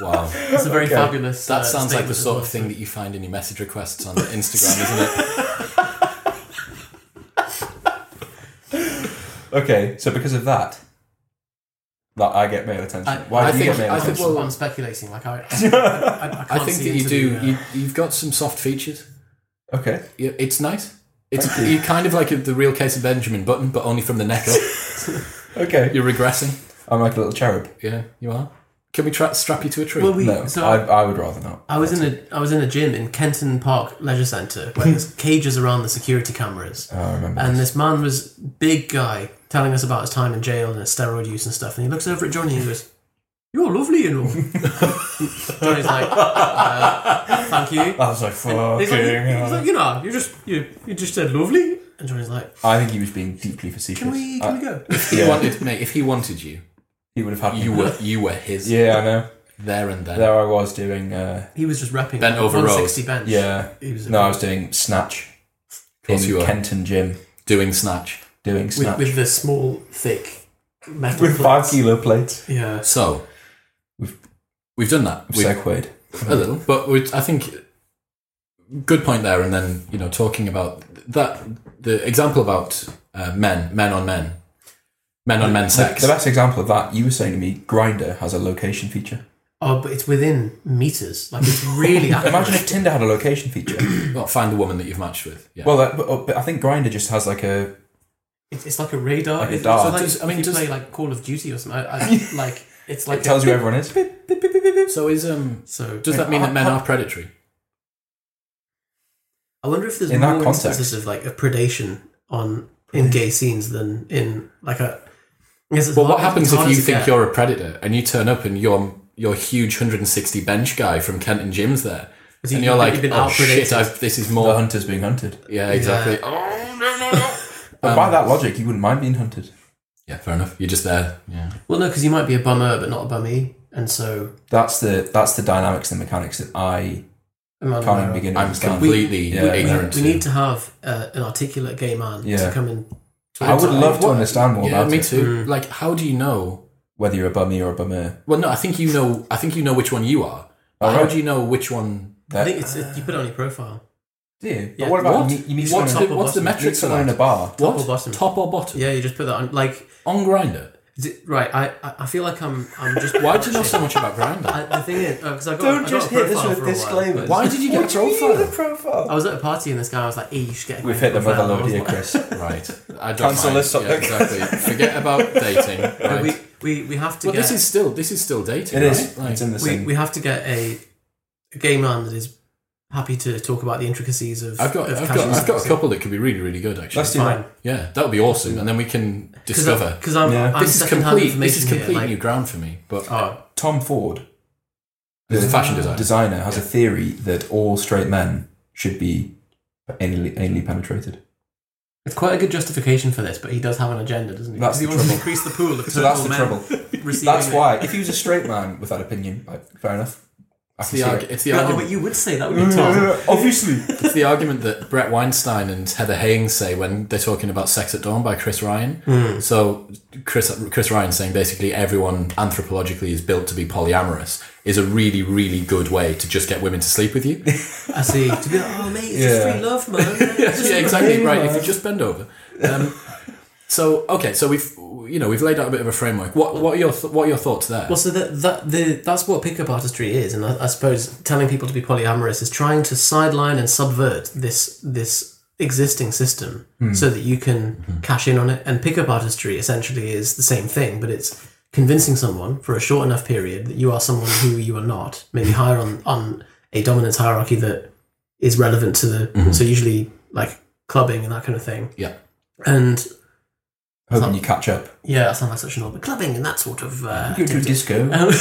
S1: wow
S2: It's a very
S3: Okay.
S2: fabulous.
S1: That
S2: uh,
S1: sounds like the sort
S2: as
S1: of thing that you find in your message requests on Instagram, isn't it? [laughs]
S3: Okay. So because of that, that I get male attention.
S2: I-
S3: Why
S1: I
S3: do you
S1: think-
S3: get male
S1: I think,
S3: attention?
S1: well-
S2: I'm speculating. Like I, I, [laughs] I, I,
S1: I
S2: can't
S1: think
S2: see
S1: that you do.
S2: the, uh,
S1: You, you've got some soft features.
S3: okay.
S1: You- It's nice. It's
S3: Thank you.
S1: you're kind of like the real case of Benjamin Button, but only from the neck up. [laughs]
S3: Okay.
S1: You're regressing.
S3: I'm like a little cherub.
S1: Yeah, you are. Can we tra- strap you to a tree?
S2: Well, we,
S3: No,
S2: so
S3: I, I would rather not.
S2: I was in a I was in a gym in Kenton Park Leisure Centre where there's [laughs] cages around the security cameras,
S3: Oh, I remember.
S2: and
S3: this.
S2: this man was big guy telling us about his time in jail and his steroid use and stuff, and he looks over at Johnny and he goes, "You're lovely, you know." [laughs] Johnny's like, uh, "Thank you."
S3: I was like,
S2: He's
S3: fucking.
S2: like, he's like, "You know, you just you you just said lovely," and Johnny's like,
S3: I think he was being deeply facetious.
S2: "Can we can
S3: I-
S2: we go?"
S1: he
S3: yeah.
S1: wanted, mate. If he wanted you,
S3: he would have had
S1: you were you were his.
S3: Yeah, I know.
S1: There and then.
S3: There I was doing. Uh,
S2: He was just repping
S1: Bent over
S2: 160 bench.
S3: yeah.
S2: he was
S3: No, I was doing snatch
S1: course
S3: in
S1: you were.
S3: Kenton Gym.
S1: Doing snatch.
S3: Doing
S2: with,
S3: snatch
S2: with the small thick metal
S3: with five kilo plates.
S2: Yeah.
S1: So
S3: We've-
S1: we've done that. We've,
S3: Segwayed.
S1: a little, but we, I think good point there. And then you know, talking about that, the example about uh, men, men on men, men on men sex.
S3: the best example of that, you were saying to me, Grindr has a location feature.
S2: Oh, but it's within meters. Like it's really [laughs] accurate.
S3: Imagine if Tinder had a location feature.
S1: Well, find the woman that you've matched with. Yeah.
S3: well, that, but, but I think Grindr just has like a.
S2: It's, it's like a radar.
S3: Like a
S2: It's-
S3: dart.
S2: it's like
S1: Does- I mean,
S2: if you
S1: does-
S2: play like Call of Duty or something. I, I, [laughs] like it's like
S3: it tells
S2: a,
S3: you where everyone is. Beep, beep, beep, beep, beep, beep.
S1: so is um.
S2: So
S1: Does that mean that men are predatory?
S2: I wonder if there's
S3: In
S2: more instances of like of predation on in gay scenes than in like a well, it's
S1: what happens if you think
S2: get.
S1: you're a predator and you turn up and you're your huge 160 bench guy from Kenton Gyms there,
S2: you-
S1: and you're
S2: you've
S1: like,
S2: been
S1: oh shit. I've, this is
S3: The
S1: more.
S3: hunter's being hunted.
S1: Yeah, exactly.
S2: Yeah.
S1: Oh no no no.
S3: But by that logic, you wouldn't mind being hunted.
S1: yeah, fair enough. You're just there. Yeah.
S2: Well, no, because you might be a bummer, but not a bummy, and so
S3: That's the that's the dynamics and mechanics that I
S2: I'm
S3: can't even begin to
S1: I'm
S3: understand.
S1: completely
S3: Yeah.
S1: ignorant.
S2: We
S1: to-
S2: need to have uh, an articulate gay man
S3: Yeah.
S2: to come in. To
S3: I would
S2: to-
S3: love to
S1: What-
S3: understand more
S1: Yeah,
S3: about
S1: me
S3: it.
S1: too.
S2: Mm.
S1: Like, how do you know?
S3: Whether you're a bummy or a bummer.
S1: Well, no, I think you know. I think you know which one you are. But
S3: Oh,
S1: how
S3: right.
S1: do you know which one?
S2: I think it's it, you put it on your profile.
S3: Do you?
S2: Yeah.
S3: But what about
S1: What?
S3: you meet, you meet
S1: What's
S3: someone,
S1: the,
S2: or
S1: what's the
S2: bottom?
S1: metric
S3: meet
S1: for
S3: someone in a
S1: that?
S3: bar?
S2: Top
S1: What?
S2: or bottom?
S1: Top or bottom?
S2: Yeah, you just put that on. Like,
S1: On Grindr.
S2: is it- right? I I I feel like I'm I'm just. [laughs]
S1: Why do you know so much about Grindr?
S2: I, the thing is, uh, because I got I got a profile for a while.
S1: Why did you get a profile?
S3: profile?
S2: I was at a party and this guy was like, "Hey, you should get." a
S3: We've hit the mother
S2: I was
S3: dear
S2: like-
S3: Chris. [laughs]
S1: Right. I don't
S3: Cancel
S1: mind.
S3: this
S1: Yeah,
S3: topic.
S1: exactly. Forget about [laughs] dating. Right.
S2: we, we we have to
S1: well,
S2: get.
S1: this is still this is still dating.
S3: It
S1: right?
S3: is.
S1: Like,
S3: It's in the
S2: we,
S3: same.
S2: we have to get a, a gay man that is happy to talk about the intricacies of.
S1: I've got
S2: of
S1: I've got I've got a couple that could be really really good actually.
S3: Let's do
S2: Fine.
S1: Yeah, that would be awesome, and then we can discover.
S2: because I'm,
S3: Yeah.
S2: I'm
S1: This is
S2: second-hand
S1: complete. This is
S2: information
S1: complete
S2: here,
S1: new
S2: like,
S1: ground for me. But
S2: oh,
S3: Tom Ford,
S1: He's a fashion designer.
S3: designer, has a theory that all straight men should be anally, anally penetrated.
S2: it's quite a good justification for this, but he does have an agenda, doesn't he?
S3: That's
S2: 'Because he
S3: the
S2: wants to
S3: trouble.
S2: increase the pool of [laughs]
S3: So that's the
S2: men
S3: trouble. [laughs]
S2: receiving
S3: That's
S2: it.
S3: why, if he was a straight man with that opinion, like, fair enough. I
S1: it's
S3: can
S1: the,
S3: see
S1: argu-
S3: it.
S1: it's the
S2: Yeah, oh,
S1: argument.
S2: but you would say that, would you, Tom?
S3: Obviously. [laughs]
S1: It's the argument that Bret Weinstein and Heather Heying say when they're talking about Sex at Dawn by Chris Ryan.
S2: Hmm.
S1: So Chris Chris Ryan saying basically everyone anthropologically is built to be polyamorous is a really really good way to just get women to sleep with you. [laughs]
S2: I see. To be like, oh mate, it's just
S3: Yeah.
S2: free love, man. [laughs]
S1: yeah, exactly right. If you just bend over. Um, so okay, so we've you know we've laid out a bit of a framework. What what are your th- what are your thoughts there?
S2: Well, so that, that the that's what pickup artistry is, and I, I suppose telling people to be polyamorous is trying to sideline and subvert this this existing system hmm. so that you can hmm. cash in on it. And pickup artistry essentially is the same thing, but it's convincing someone for a short enough period that you are someone who you are not, maybe higher on on a dominance hierarchy that is relevant to the mm-hmm. so usually like clubbing and that kind of thing.
S1: Yeah.
S2: And
S3: Hoping you catch up.
S2: yeah, that sounds like such an old but clubbing and that sort of uh,
S3: You go to a disco.
S2: Um,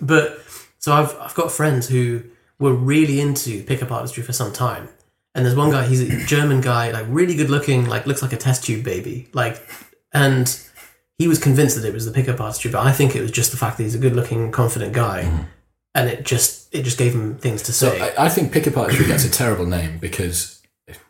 S2: [laughs] but so I've I've got friends who were really into pickup artistry for some time, and there's one guy. He's a German guy, like really good looking, like looks like a test tube baby, like, and he was convinced that it was the pickup artistry, but I think it was just the fact that he's a good looking, confident guy, and it just it just gave him things to
S1: So
S2: say.
S1: I, I think pickup artistry gets a terrible name because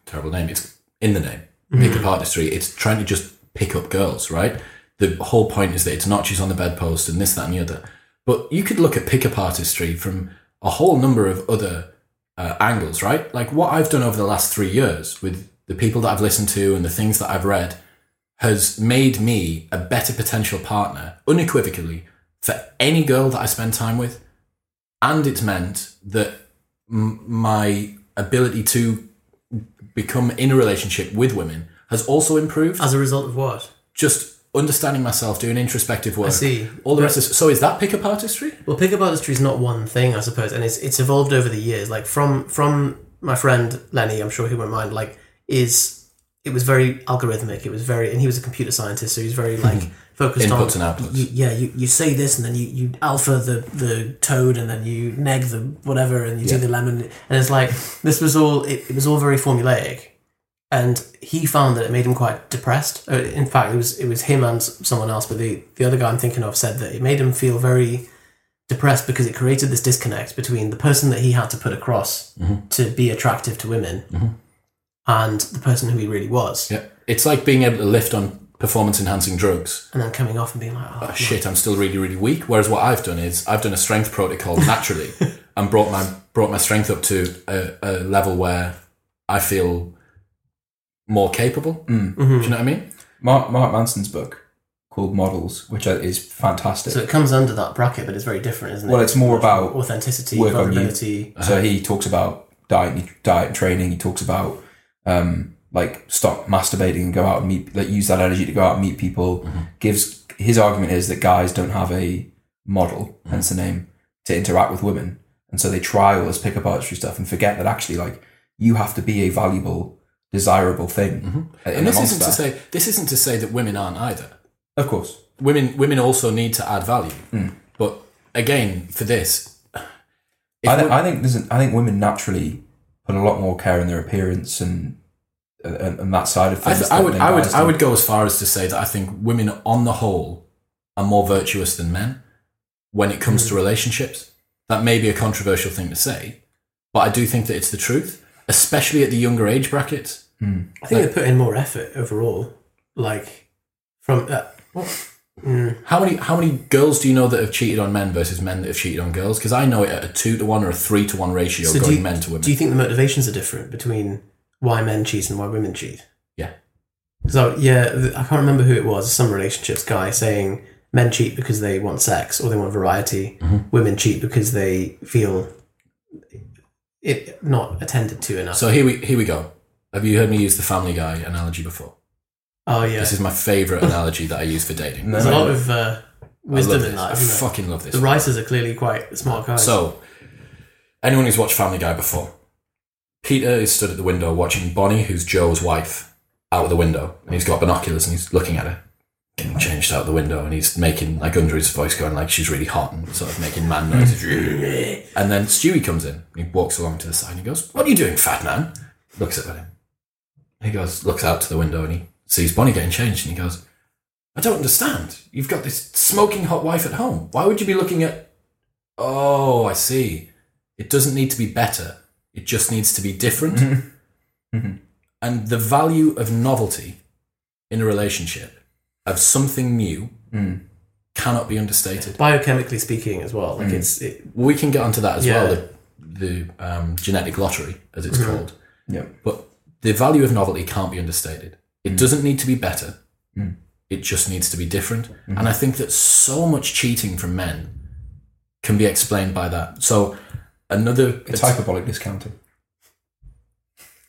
S1: terrible name. It's in the name. Pickup artistry. It's trying to just pick up girls, right? The whole point is that it's not notches on the bedpost and this, that, and the other. But you could look at pickup artistry from a whole number of other uh, angles, right? Like what I've done over the last three years with the people that I've listened to and the things that I've read has made me a better potential partner, unequivocally, for any girl that I spend time with. And it's meant that m- my ability to become in a relationship with women has also improved.
S2: As a result of what?
S1: Just understanding myself, doing introspective work.
S2: I see.
S1: All the rest is so. Is that pickup artistry?
S2: Well, pickup artistry is not one thing, I suppose, and it's it's evolved over the years. Like from from my friend Lenny, I'm sure he won't mind. Like, is it was very algorithmic. It was very, and he was a computer scientist, so he's very hmm. like focused on
S1: Inputs and outputs.
S2: Yeah, you, you say this, and then you, you alpha the the toad, and then you neg the whatever, and you do the lemon, and it's like this was all it, it was all very formulaic, and he found that it made him quite depressed. Uh, In fact, it was it was him and someone else, but the the other guy I'm thinking of said that it made him feel very depressed because it created this disconnect between the person that he had to put across
S1: Mm-hmm.
S2: to be attractive to women and the person who he really was,
S1: Yeah. It's like being able to lift on performance enhancing drugs.
S2: and then coming off and being like, oh,
S1: Oh, shit, I'm still really, really weak. Whereas what I've done is I've done a strength protocol naturally [laughs] and brought my brought my strength up to a, a level where I feel more capable.
S2: Mm-hmm.
S1: Do you know what I mean?
S3: Mark, Mark Manson's book called Models, which is fantastic.
S2: So it comes under that bracket, but it's very different, isn't it?
S3: Well, it's more about
S2: authenticity,
S3: work on you.
S2: vulnerability.
S3: So he talks about diet, diet and training. He talks about um, like stop masturbating and go out and meet, like use that energy to go out and meet people. Gives his argument is that guys don't have a model, hence the name, to interact with women, and so they try all this pickup artistry stuff and forget that actually, like, you have to be a valuable, desirable thing. in
S1: And this isn't to say this isn't to say that women aren't either.
S3: of course,
S1: women women also need to add value. Mm. But again, for this,
S3: I, th-
S1: we-
S3: I think there's an, I think women naturally put a lot more care in their appearance and uh, and, and that side of
S1: I,
S3: things.
S1: th- I would I would I would go as far as to say that I think women on the whole are more virtuous than men when it comes to mm. relationships. That may be a controversial thing to say, but I do think that it's the truth, especially at the younger age brackets.
S2: I think they put in more effort overall. Like from uh, what? Mm,
S1: How many how many girls do you know that have cheated on men versus men that have cheated on girls? Because I know it at a two to one or a three to one ratio
S2: So
S1: going
S2: you-
S1: men to women.
S2: do you think the motivations are different between why men cheat and why women cheat?
S1: Yeah.
S2: So yeah, I can't remember who it was. Some relationships guy saying men cheat because they want sex or they want variety.
S1: Mm-hmm.
S2: Women cheat because they feel it not attended to enough.
S1: so here we here we go. Have you heard me use the Family Guy analogy before?
S2: oh yeah,
S1: This is my favorite analogy that I use for dating.
S3: No.
S2: there's a lot of uh, wisdom in that.
S1: I
S2: Isn't
S1: fucking love this.
S2: The writers are clearly quite smart guys.
S1: So, anyone who's watched Family Guy before, Peter is stood at the window watching Bonnie, who's Joe's wife, out of the window, and he's got binoculars and he's looking at her, getting changed out the window, and he's making like under his voice, going like she's really hot and sort of making man noises. [laughs] and then Stewie comes in he walks along to the side and he goes, "What are you doing, fat man?" Looks at him. He goes, looks out to the window and he sees Bonnie getting changed and he goes, "I don't understand. You've got this smoking hot wife at home. Why would you be looking at?" Oh, I see. It doesn't need to be better. It just needs to be different.
S3: Mhm.
S1: And the value of novelty in a relationship, of something new,
S3: Mm.
S1: cannot be understated.
S2: biochemically speaking, as well,
S1: Mm.
S2: like it's it,
S1: We can get onto that as
S2: Yeah.
S1: well, the, the um, genetic lottery, as it's called.
S3: Yeah.
S1: But the value of novelty can't be understated. It doesn't need to be better.
S3: Mm.
S1: It just needs to be different. And I think that so much cheating from men can be explained by that. So another
S3: It's hyperbolic discounting.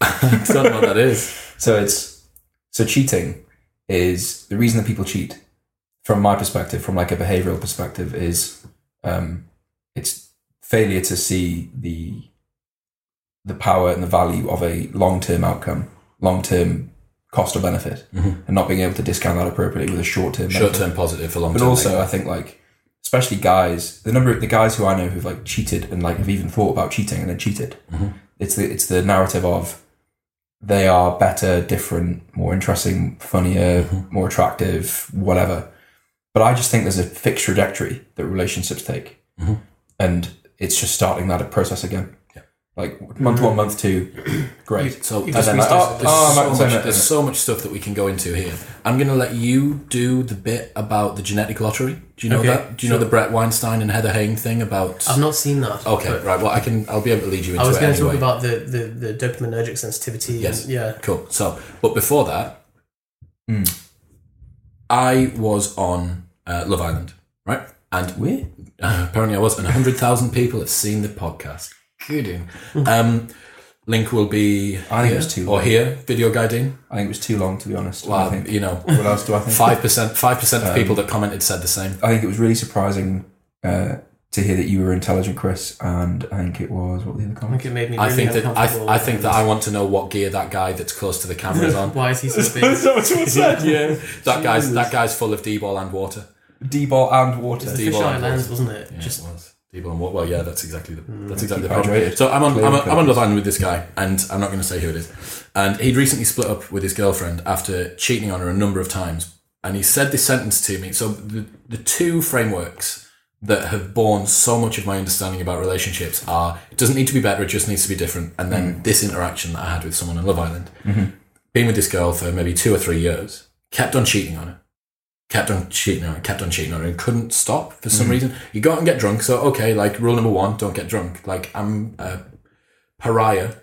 S1: I don't know what that is. [laughs]
S3: So it's so cheating is the reason that people cheat. From my perspective, from like a behavioral perspective, is um, it's failure to see the the power and the value of a long term outcome, long term cost or benefit, and not being able to discount that appropriately with a short term
S1: Short term positive for long term.
S3: But also, I think like especially guys, the number of the guys who I know who've like cheated and like have even thought about cheating and then cheated. It's the it's the narrative of they are better, different, more interesting, funnier, mm-hmm. more attractive, whatever. But I just think there's a fixed trajectory that relationships take, mm-hmm. and it's just starting that process again. Like month one, month two, [clears throat] great.
S1: So
S2: You
S1: there's,
S2: just
S1: there's-
S3: reached-
S1: there's
S3: oh,
S1: so much, there's so much stuff that we can go into here. I'm going to let you do the bit about the genetic lottery. Do you know
S2: Okay,
S1: that? Do you know the Bret Weinstein and Heather Heying thing about?
S2: I've not seen that.
S1: okay,
S2: but
S1: right. Well, I can. I'll be able to lead you into
S2: I was going to
S1: anyway.
S2: talk about the, the, the dopaminergic sensitivity.
S1: Yes.
S2: And, yeah.
S1: Cool. So, but before that,
S3: Hmm.
S1: I was on uh, Love Island, right? And
S3: We?
S1: uh, [laughs] apparently I was, and 100,000 people have seen the podcast. Kidding. Um, link will be
S3: I think it was too
S1: or
S3: long.
S1: here, video guiding.
S3: I think it was too long to be honest. I
S1: Well,
S3: think.
S1: you know,
S3: What else do I think?
S1: five percent, five percent of people that commented said the same.
S3: I think it was really surprising uh, to hear that you were intelligent, Chris, and I think it was what were the other
S2: I
S3: comments?
S2: think it made me.
S1: I think that I,
S2: uncomfortable
S1: I think that I want to know what gear that guy that's close to the camera is [laughs] on.
S2: Why is he so [laughs] big?
S3: what someone said? [laughs]
S1: yeah, that guy's that guy's full of d-bol and water.
S3: D-bol and water.
S2: the
S1: D-bol
S2: fisheye
S1: and
S2: lens,
S1: water.
S2: wasn't it?
S1: Yeah,
S2: Just
S1: it was. D-bol and water. Well, yeah, that's exactly the that's exactly the problem. So I'm on I'm, on- I'm on. Love Island with this guy, and I'm not going to say who it is. And he'd recently split up with his girlfriend after cheating on her a number of times. And he said this sentence to me. So the the two frameworks that have borne so much of my understanding about relationships are it doesn't need to be better, it just needs to be different. And then this interaction that I had with someone on Love Island, being with this girl for maybe two or three years, kept on cheating on her. Kept on cheating on her, kept on cheating on her, and couldn't stop for some mm. reason. You go out and get drunk, so okay, like rule number one, don't get drunk. Like I'm a pariah,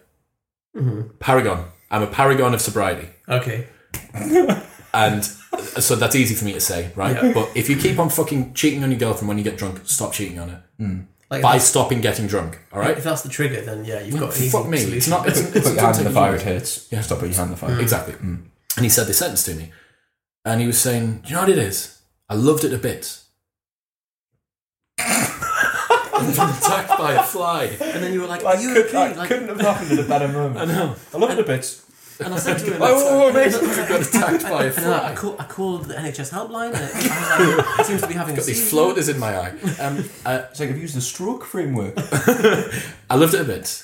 S1: mm-hmm. paragon. I'm a paragon of sobriety.
S2: okay. [laughs]
S1: And so that's easy for me to say, right?
S2: Yeah.
S1: But if you keep on fucking cheating on your girlfriend when you get drunk, stop cheating on her mm.
S2: Like
S1: by stopping getting drunk. All right.
S2: if that's the trigger, then yeah, you've got an easy
S1: Fuck me.
S2: solution.
S1: It's not. It's, it's, [laughs]
S3: Put your hand in the fire, it hurts. Yeah. Stop putting your hand in the fire.
S1: Exactly. Mm. And he said this sentence to me, and he was saying, "Do you know what it is? I loved it a bit." I've been attacked by a fly.
S2: and then you were like, "Are you okay?" Like, couldn't
S3: have happened at a better [laughs] moment.
S1: I know.
S3: I love it a bit.
S2: And I said to him,
S3: Oh, mate.
S1: I got attacked by a
S2: and I, I,
S1: fly.
S2: call, I called the NHS helpline. And I was like, I seem to be having a
S1: Got these floaters in my eye. Um, uh,
S3: It's like I've used the stroke framework. [laughs]
S1: I loved it a bit,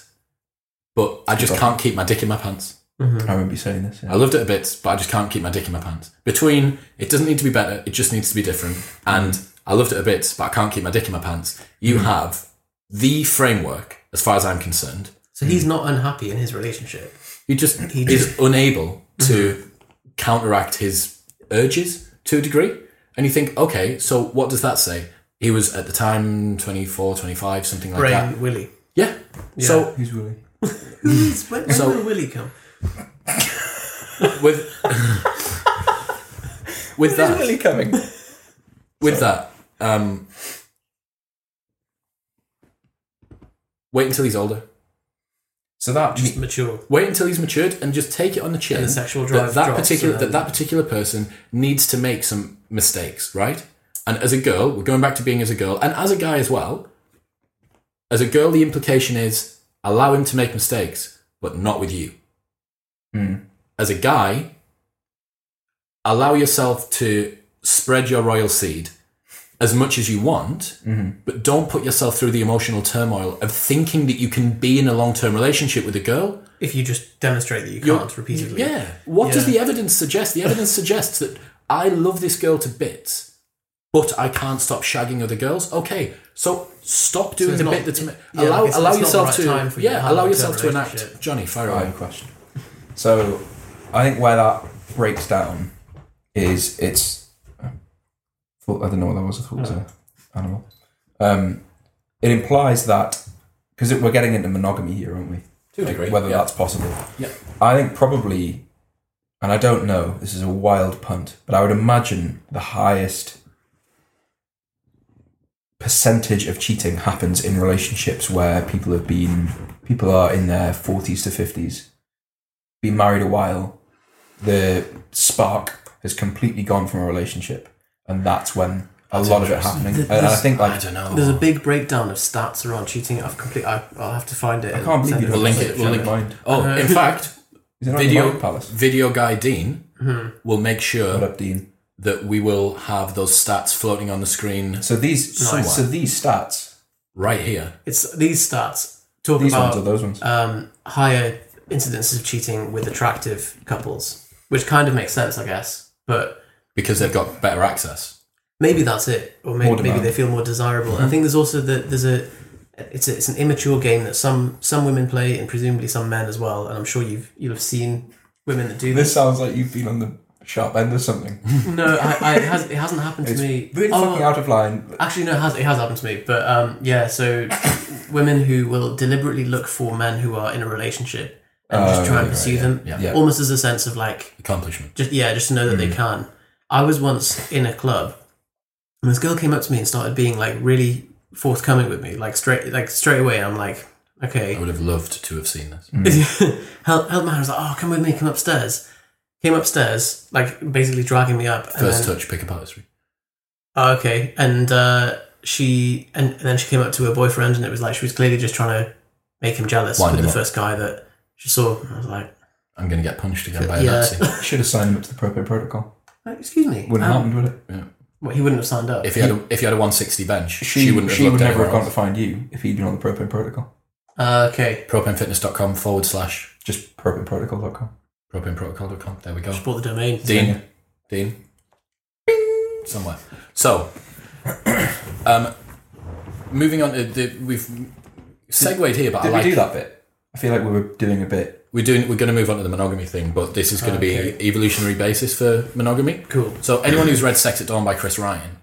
S1: but I just can't keep my dick in my pants. Mm-hmm.
S3: I remember you saying this.
S1: I loved it a bit, but I just can't keep my dick in my pants. Between it doesn't need to be better, it just needs to be different. And I loved it a bit, but I can't keep my dick in my pants. You mm-hmm. have the framework, as far as I'm concerned.
S2: So he's not unhappy in his relationship.
S1: He just
S2: He
S1: is unable to mm-hmm. counteract his urges to a degree. And you think, okay, so what does that say? He was at the time 24, 25, something like that.
S2: Brain
S1: that.
S2: Willie.
S1: Yeah. So
S3: he's Willie? [laughs]
S2: Who's, when, when
S1: So-
S2: will Willie come?
S1: With with that
S3: Willie coming?
S1: with that, um, wait until he's older.
S3: So that
S2: Just mature.
S1: Wait until he's matured and just take it on the chin.
S2: And the sexual
S1: that
S2: drive
S1: that
S2: drops
S1: particular that that particular person needs to make some mistakes, right? And as a girl, we're going back to being as a girl, and as a guy as well. As a girl, the implication is allow him to make mistakes, but not with you.
S3: Hmm.
S1: As a guy, allow yourself to spread your royal seed as much as you want,
S3: Mm-hmm.
S1: but don't put yourself through the emotional turmoil of thinking that you can be in a long term relationship with a girl
S2: If you just demonstrate that you
S1: you're-
S2: can't repeatedly.
S1: Yeah. What does the evidence suggest? The evidence suggests that I love this girl to bits, but I can't stop shagging other girls. Okay, so stop doing
S2: it's
S1: the
S2: not-
S1: bit that's
S2: yeah,
S1: allow allow
S2: it's not the
S1: yourself
S2: right
S1: to yeah allow yourself to enact. Johnny, fire away.
S3: question. So, I think where that breaks down is it's. I don't know what that was. I thought it was an animal. Um, it implies that because we're getting into monogamy here, aren't we?
S1: To a degree,
S3: Whether
S1: yeah.
S3: that's possible.
S1: Yeah.
S3: I think probably, and I don't know. This is a wild punt, but I would imagine the highest percentage of cheating happens in relationships where people have been people are in their 40s to 50s been married a while the spark has completely gone from a relationship and that's when a
S1: That's
S3: lot of it happening
S2: Th-
S3: and I
S2: there's-
S3: think
S1: I
S3: like
S1: don't know.
S2: There's a big breakdown of stats around cheating. I've complete. I, I'll have to find it.
S3: I can't believe you
S1: We'll
S3: don't
S1: link it,
S3: such
S1: we'll link
S3: mind
S1: Oh, in [laughs] fact,
S3: is it
S1: video
S3: the Palace
S1: video guy Dean will make
S3: what
S1: sure
S3: up Dean
S1: that we will have those stats floating on the screen
S3: so these
S1: Nice.
S3: so these stats
S1: right here.
S2: It's these stats talk
S3: these
S2: about
S3: ones or those ones
S2: um, higher incidences of cheating with attractive couples, which kind of makes sense, I guess. But
S1: Because they've got better access.
S2: maybe that's it, or maybe, maybe they feel more desirable. And I think there's also the there's a it's a, it's an immature game that some some women play and presumably some men as well. And I'm sure you've you'll have seen women that do
S3: this
S2: this.
S3: sounds like you've been on the sharp end of something [laughs]
S2: no, I, I, it, has, it hasn't happened to
S3: it's
S2: me.
S3: really
S2: Oh,
S3: fucking out of line
S2: Actually, no, it has, it has happened to me. But um, yeah, so women who will deliberately look for men who are in a relationship and just
S3: Oh,
S2: try and
S3: right,
S2: pursue
S1: yeah,
S2: them,
S1: yeah.
S3: Yeah.
S2: almost as a sense of like,
S1: Accomplishment.
S2: just yeah, just to know that they can. I was once in a club, and this girl came up to me and started being like really forthcoming with me, like straight, like straight away. I'm like, okay,
S1: I would have loved to have seen this. [laughs]
S3: Mm.
S2: held, held my hand. I was like, oh, come with me, come upstairs. Came upstairs, like basically dragging me up. and
S1: First
S2: then-
S1: touch, pick up artistry.
S2: Oh, okay. And uh, she and, and then she came up to her boyfriend, and it was like she was clearly just trying to make him jealous
S1: Wind
S2: with
S1: him
S2: the
S1: up.
S2: first guy that she saw. And I was like,
S1: I'm going to get punched again by a
S2: Yeah.
S1: Nazi. [laughs]
S3: should have signed him up to the propane protocol
S2: "Uh, "Excuse me."
S3: wouldn't
S2: um,
S3: have happened would it Yeah.
S2: Well, he wouldn't have signed up.
S1: If he had a, if he had a 160 bench, she,
S3: she,
S1: wouldn't have
S3: she
S1: looked
S3: would never have gone to find you if he'd been on the propane protocol
S2: Uh, okay.
S1: Propanefitness.com forward slash
S3: just propaneprotocol.com
S1: propaneprotocol.com. There we go.
S2: Just bought the domain.
S1: Dean. Dean. Somewhere. So, [coughs] um, moving on to the, we've segued here, but
S3: did
S1: I like
S3: we do that bit I feel like we were doing a bit
S1: we're doing we're going to move on to the monogamy thing, but this is going to
S2: Okay.
S1: be evolutionary basis for monogamy.
S2: Cool.
S1: So anyone who's read Sex at Dawn by Chris Ryan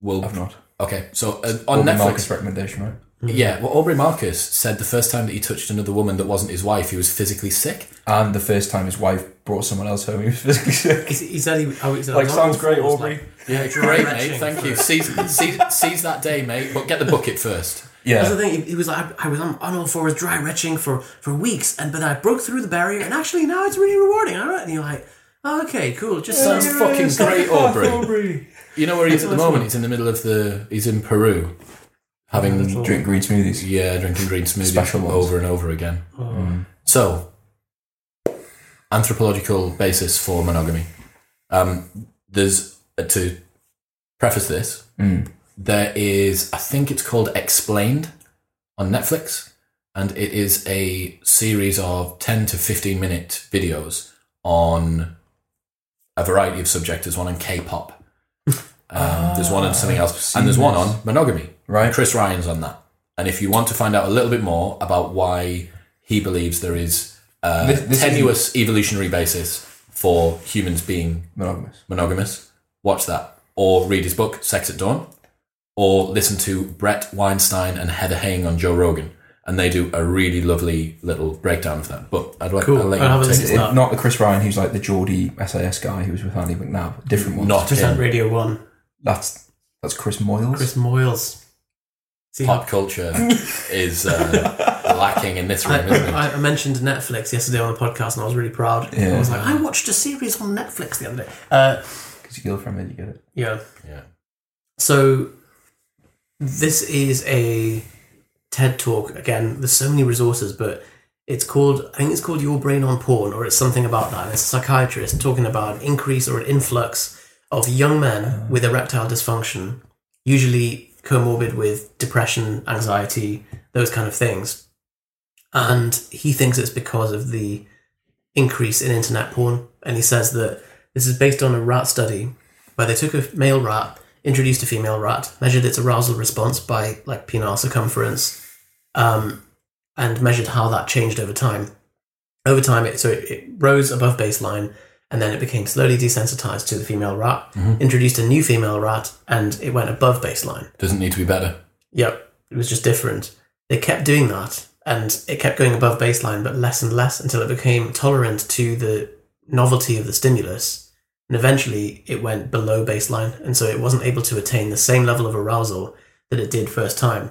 S1: will
S3: I've not
S1: okay. So uh, on
S3: Aubrey
S1: Netflix,
S3: Marcus recommendation right
S1: yeah. Well, Aubrey Marcus said the first time that he touched another woman that wasn't his wife, he was physically sick.
S3: and the first time his wife brought someone else home he was physically sick
S2: He, he said he. Oh, he said, I
S3: like sounds great Aubrey
S2: like-
S1: Yeah, great, mate. Thank you. Seize, seize, seize that day, mate. But get the bucket first.
S2: That's the
S3: yeah
S2: thing. He, he was like, I, I was on, on all fours, dry retching for for weeks, and but I broke through the barrier, and actually now it's really rewarding. All right, and you're like, oh, okay, cool. Just
S1: Sounds
S2: sounds
S1: fucking great, Aubrey.
S3: Aubrey
S1: You know where he is at the moment? He's in the middle of the. He's in Peru, having
S2: Little-
S3: drink green smoothies
S1: yeah, drinking green smoothies
S3: Special ones.
S1: over and over again.
S2: Oh.
S1: So, anthropological basis for monogamy. Um, there's uh, to preface this.
S3: Mm.
S1: There is, I think it's called Explained on Netflix, and it is a series of ten to fifteen minute videos on a variety of subjects. There's one on K-pop. Um, there's one on something else, and there's one on monogamy.
S3: Right.
S1: Chris Ryan's on that. And if you want to find out a little bit more about why he believes there is a
S3: This- this
S1: tenuous evolutionary basis for humans being
S3: Monogamous.
S1: monogamous, watch that. Or read his book, Sex at Dawn. Or listen to Bret Weinstein and Heather Heying on Joe Rogan. And they do a really lovely little breakdown of that. But I'd like
S2: Cool.
S1: I'll let
S2: I'll
S1: you take
S2: to
S1: it.
S2: that.
S3: Not the Chris Ryan who's like the Geordie SAS guy who was with Andy McNab. Different one.
S1: Not
S2: Percent
S1: him.
S2: Radio One.
S3: That's that's Chris Moyles.
S2: Chris Moyles. See how
S1: Pop culture [laughs] is uh, lacking in this
S2: I,
S1: room, isn't it?
S2: I, I mentioned Netflix yesterday on the podcast, and I was really proud.
S3: Yeah.
S2: I was like, I watched a series on Netflix the other day. Uh,
S3: Because your girlfriend made you get it.
S2: yeah.
S1: Yeah.
S2: So this is a TED talk. Again, there's so many resources, but it's called I think it's called Your Brain on Porn, or it's something about that. And it's a psychiatrist talking about an increase or an influx of young men with erectile dysfunction, usually comorbid with depression, anxiety, those kind of things. And he thinks it's because of the increase in internet porn. And he says that this is based on a rat study where they took a male rat, introduced a female rat, measured its arousal response by like penile circumference, um, and measured how that changed over time. Over time, it so it, it rose above baseline, and then it became slowly desensitized to the female rat. Introduced a new female rat, and it went above baseline.
S1: Doesn't need to be better.
S2: Yep, it was just different. They kept doing that, and it kept going above baseline, but less and less until it became tolerant to the novelty of the stimulus. And eventually, it went below baseline, and so it wasn't able to attain the same level of arousal that it did first time.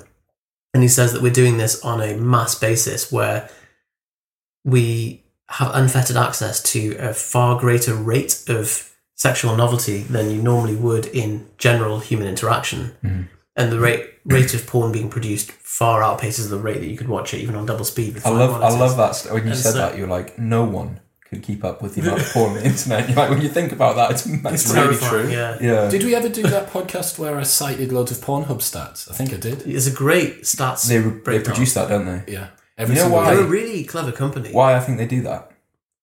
S2: And he says that we're doing this on a mass basis where we have unfettered access to a far greater rate of sexual novelty than you normally would in general human interaction. Mm-hmm. And the rate rate of porn being produced far outpaces the rate that you could watch it even on double speed.
S3: I love I love that. st- When you
S2: And
S3: said
S2: so-
S3: that, you're like, no one could keep up with the amount of porn on the internet. You're like, when you think about that, it's,
S2: It's
S3: it's really true.
S2: Yeah.
S3: Yeah.
S1: Did we ever do that podcast where I cited loads of Pornhub stats? I think I did.
S2: It's a great stats.
S3: They, they produce that, don't they?
S1: Yeah. Every
S3: You know
S1: single
S3: why?
S2: They're a really clever company.
S3: Why I think they do that?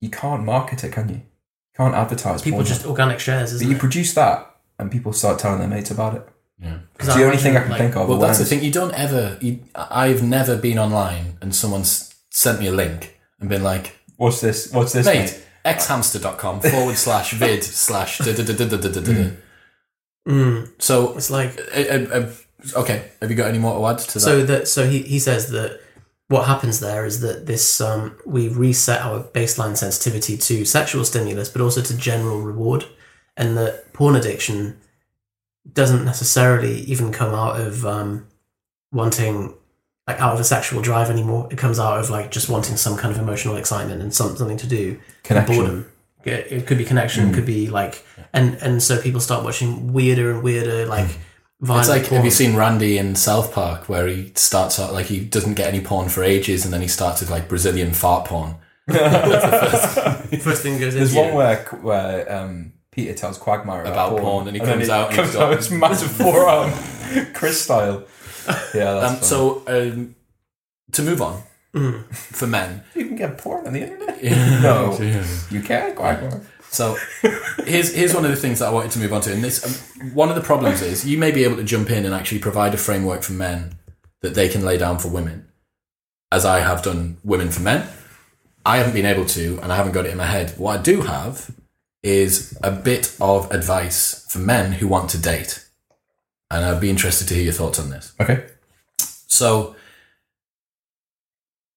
S3: You can't market it, can you? You can't advertise.
S2: People
S3: porn.
S2: just organic shares, isn't
S3: you
S2: it?
S3: You produce that, and people start telling their mates about it.
S1: Yeah.
S2: Because
S3: It's the only thing I can
S2: like,
S3: think of.
S1: Well, that's the thing. You don't ever. You, I've never been online and someone's sent me a link and been like,
S3: What's this? What's this?
S1: mate, xhamster.com forward slash vid [laughs] slash da da da da da da da da.
S2: Mm,
S1: So,
S2: it's like
S1: uh, uh, uh, okay, have you got any more to add to that?
S2: so that so he, he says that what happens there is that this um, we reset our baseline sensitivity to sexual stimulus but also to general reward and that porn addiction doesn't necessarily even come out of um, wanting like out of a sexual drive anymore it comes out of like just wanting some kind of emotional excitement and some, something to do
S3: Connection.
S2: boredom it, it could be connection it could be like and and so people start watching weirder and weirder like violent
S1: it's like,
S2: porn.
S1: have you seen Randy in South Park where he starts out like he doesn't get any porn for ages and then he starts with like Brazilian fart porn? [laughs] [laughs]
S2: First thing goes
S3: There's
S2: into
S3: one
S2: you.
S3: where where um, Peter tells Quagmire about,
S1: About
S3: porn,
S1: porn, and he
S3: then
S1: comes out and
S3: comes
S1: he's got-
S3: out his massive [laughs] forearm, Chris style. [laughs] Yeah, that's
S1: Um,
S3: funny.
S1: so, um, to move on,
S2: Mm.
S1: for men,
S3: you can get porn on the internet. [laughs] no, [laughs] you can't. Quagmire.
S1: So here's here's one of the things that I wanted to move on to, and this um, one of the problems is you may be able to jump in and actually provide a framework for men that they can lay down for women, as I have done women for men. I haven't been able to, and I haven't got it in my head. What I do have is a bit of advice for men who want to date, and I'd be interested to hear your thoughts on this.
S3: Okay.
S1: So,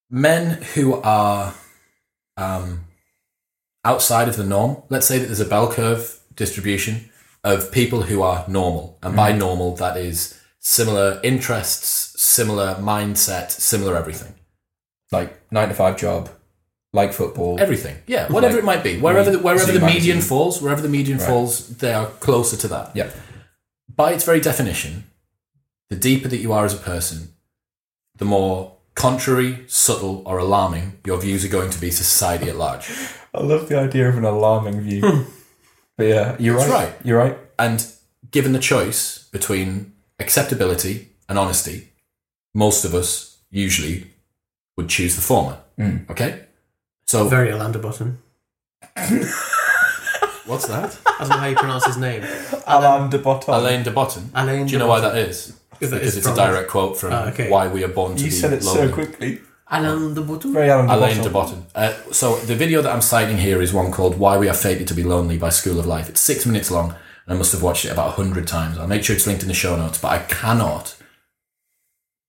S1: men who are um, outside of the norm, let's say that there's a bell curve distribution of people who are normal. And by normal, that is similar interests, similar mindset, similar everything.
S3: Like nine to five job, like football.
S1: Everything. Yeah, whatever
S3: Like,
S1: it might be. Wherever the, wherever the
S3: magazine.
S1: median falls, wherever the median
S3: Right.
S1: falls, they are closer to that.
S3: yeah.
S1: By its very definition, the deeper that you are as a person, the more contrary, subtle, or alarming your views are going to be to society at large. [laughs]
S3: I love the idea of an alarming view. but yeah, you're right.
S1: right.
S3: You're right.
S1: And given the choice between acceptability and honesty, most of us usually would choose the former.
S3: Mm.
S1: Okay? So,
S2: Very Orlando Button. [laughs]
S1: what's that?
S2: I don't know how you pronounce his name.
S3: Alain de Botton.
S1: Alain de Botton.
S2: Alain.
S1: Do you know why that is?
S2: Is that-
S1: Because
S2: is
S1: it's a
S2: from-
S1: direct quote from
S2: Ah, okay.
S1: Why We Are Born to
S3: You
S1: Be
S3: said it
S1: Lonely.
S3: so quickly.
S2: Alain de Botton.
S3: Very Alain de
S1: Alain
S3: Botton.
S1: de Botton. Uh, so the video that I'm citing here is one called "Why We Are Fated to Be Lonely" by School of Life. It's six minutes long, and I must have watched it about a hundred times. I'll make sure it's linked in the show notes. But I cannot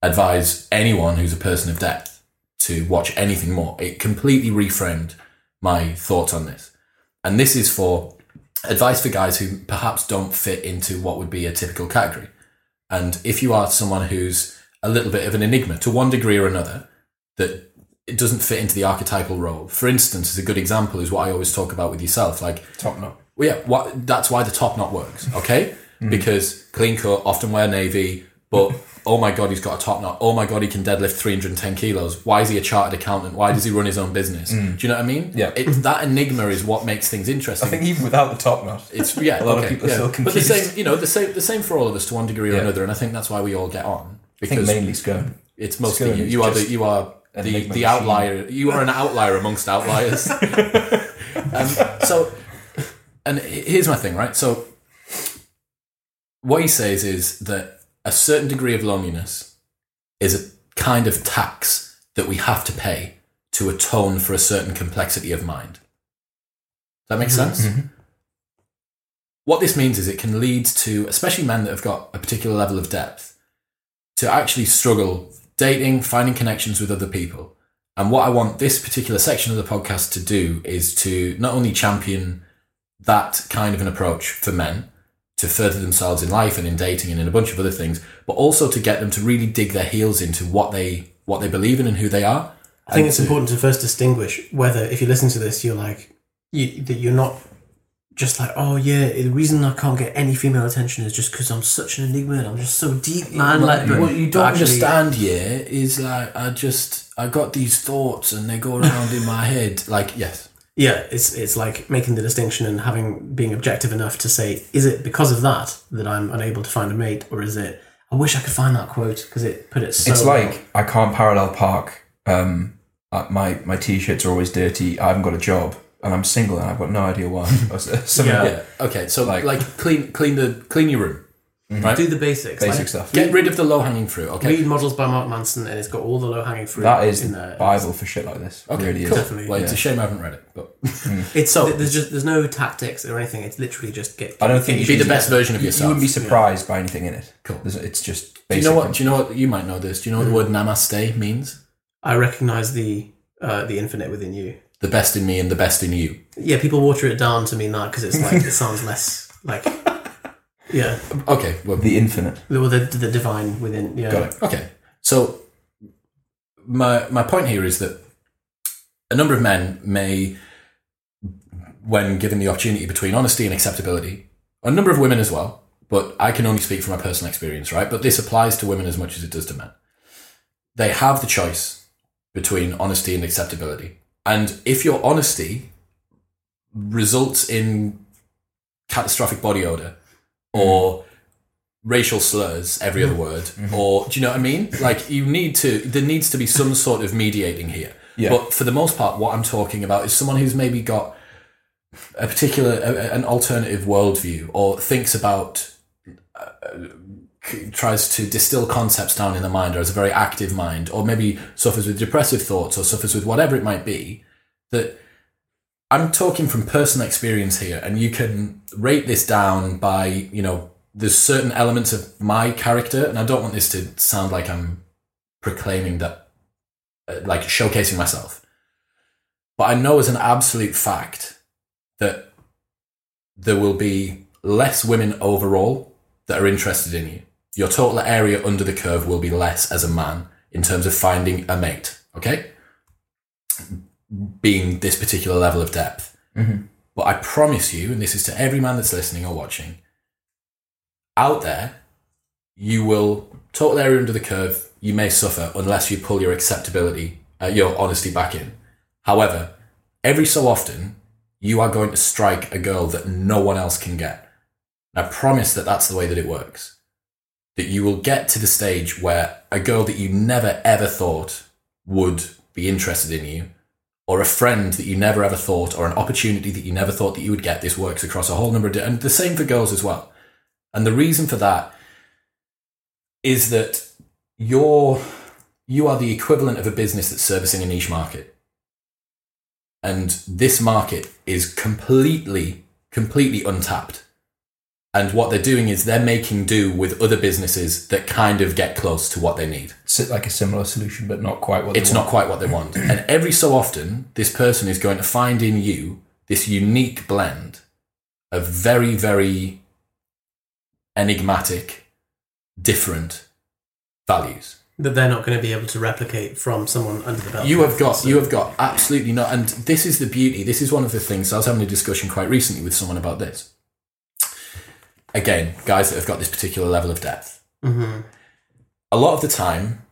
S1: advise anyone who's a person of depth to watch anything more. It completely reframed my thoughts on this, and this is for advice for guys who perhaps don't fit into what would be a typical category. And if you are someone who's a little bit of an enigma to one degree or another, that it doesn't fit into the archetypal role. For instance, as a good example is what I always talk about with yourself. Like,
S3: Top knot.
S1: well, yeah, what, that's why the top knot works, okay? Mm. Because clean cut, often wear navy, but oh my god, he's got a top knot. Oh my god, he can deadlift 310 kilos. Why is he a chartered accountant? Why does he run his own business? Do you know what I mean?
S3: Yeah.
S1: It, that enigma is what makes things interesting.
S3: I think even without the top knot.
S1: It's yeah, [laughs]
S3: A lot of
S1: okay,
S3: people are
S1: yeah.
S3: still
S1: But the same, you know, the same, the same for all of us to one degree or
S3: Yeah.
S1: another, and I think that's why we all get on
S3: I think
S1: because
S3: mainly scone.
S1: it's mostly
S3: Scone
S1: you. You are the you are the the
S3: machine.
S1: outlier. You are an outlier amongst outliers. [laughs] um, so, and here's my thing, right? So, what he says is that a certain degree of loneliness is a kind of tax that we have to pay to atone for a certain complexity of mind. Does that make mm-hmm. sense? Mm-hmm. What this means is it can lead to, especially men that have got a particular level of depth, to actually struggle dating, finding connections with other people. And what I want this particular section of the podcast to do is to not only champion that kind of an approach for men to further themselves in life and in dating and in a bunch of other things, but also to get them to really dig their heels into what they what they believe in and who they are.
S2: I think
S1: And
S2: it's
S1: to-
S2: important to first distinguish whether, if you listen to this, you're like, you, that you're not just like, oh yeah, the reason I can't get any female attention is just because I'm such an enigma and I'm just so deep, man. Like,
S1: what you don't
S2: actually-
S1: understand yeah is like I just I got these thoughts and they go around in my head. Like yes,
S2: Yeah, it's it's like making the distinction and having being objective enough to say, is it because of that that I'm unable to find a mate, or is it? I wish I could find that quote because it put it so.
S3: it's
S2: well.
S3: like I can't parallel park. Um, uh, my my t-shirts are always dirty. I haven't got a job, and I'm single, and I've got no idea why. [laughs] Or s- something
S2: Yeah.
S1: yeah. Okay, so
S3: Like-
S1: like, clean clean the clean your room. Mm-hmm. Right?
S2: do the basics.
S3: basic
S2: like,
S3: stuff.
S1: Get rid of the low hanging fruit. Okay.
S2: Read models by Mark Manson, and it's got all the low hanging fruit.
S3: That is
S2: in
S3: the
S2: there.
S3: Bible for shit like this. It
S1: Okay,
S3: really
S1: cool.
S3: is.
S2: Definitely,
S1: well, it's a shame I haven't read it, but [laughs] mm.
S2: It's
S1: So-
S2: there's just there's no tactics or anything. It's literally just get.
S3: I don't think
S2: you
S3: you
S1: be the best version of
S3: yourself. you wouldn't be surprised by anything in it.
S1: Cool.
S3: There's- It's just.
S1: do you know what? Do you know what? You might know this. Do you know what the hmm? word namaste means?
S2: I recognize the uh, the infinite within you.
S1: The best in me and the best in you.
S2: Yeah, people water it down to mean that because it's like it sounds less like. Yeah,
S1: Okay. Well,
S3: The infinite.
S2: the the, the divine within. Yeah,
S3: Got it.
S1: Okay. So my my point here is that a number of men may, when given the opportunity between honesty and acceptability, a number of women as well, but I can only speak from my personal experience, right? But this applies to women as much as it does to men. They have the choice between honesty and acceptability. And if your honesty results in catastrophic body odor or racial slurs every other mm-hmm. word mm-hmm. or do you know what i mean? Like you need to there needs to be some sort of mediating here.
S3: Yeah.
S1: but for the most part what i'm talking about is someone who's maybe got a particular a, a- an alternative worldview or thinks about uh, uh tries to distill concepts down in the mind or has a very active mind or maybe suffers with depressive thoughts or suffers with whatever it might be that I'm talking from personal experience here, and you can rate this down by, you know, there's certain elements of my character, and I don't want this to sound like I'm proclaiming that, uh, like showcasing myself. But I know as an absolute fact that there will be less women overall that are interested in you. Your total area under the curve will be less as a man in terms of finding a mate, okay? Being this particular level of depth. But I promise you, and this is to every man that's listening or watching, out there, you will totally area under the curve you may suffer unless you pull your acceptability, uh, your honesty back in. However, every so often, you are going to strike a girl that no one else can get. And I promise that that's the way that it works. That you will get to the stage where a girl that you never ever thought would be interested in you, or a friend that you never ever thought, or an opportunity that you never thought that you would get, this works across a whole number of, and the same for girls as well. And the reason for that is that you're you are the equivalent of a business that's servicing a niche market. And this market is completely, completely untapped. And what they're doing is they're making do with other businesses that kind of get close to what they need.
S3: It's like a similar solution, but not quite what
S1: It's
S3: they
S1: not
S3: want.
S1: quite what they want. And every so often, this person is going to find in you this unique blend of very, very enigmatic, different values.
S2: that they're not going to be able to replicate from someone under the belt.
S1: You have got, you have got absolutely not. And this is the beauty. This is one of the things. I was having a discussion quite recently with someone about this. Again, guys that have got this particular level of depth.
S2: hmm
S1: A lot of the time,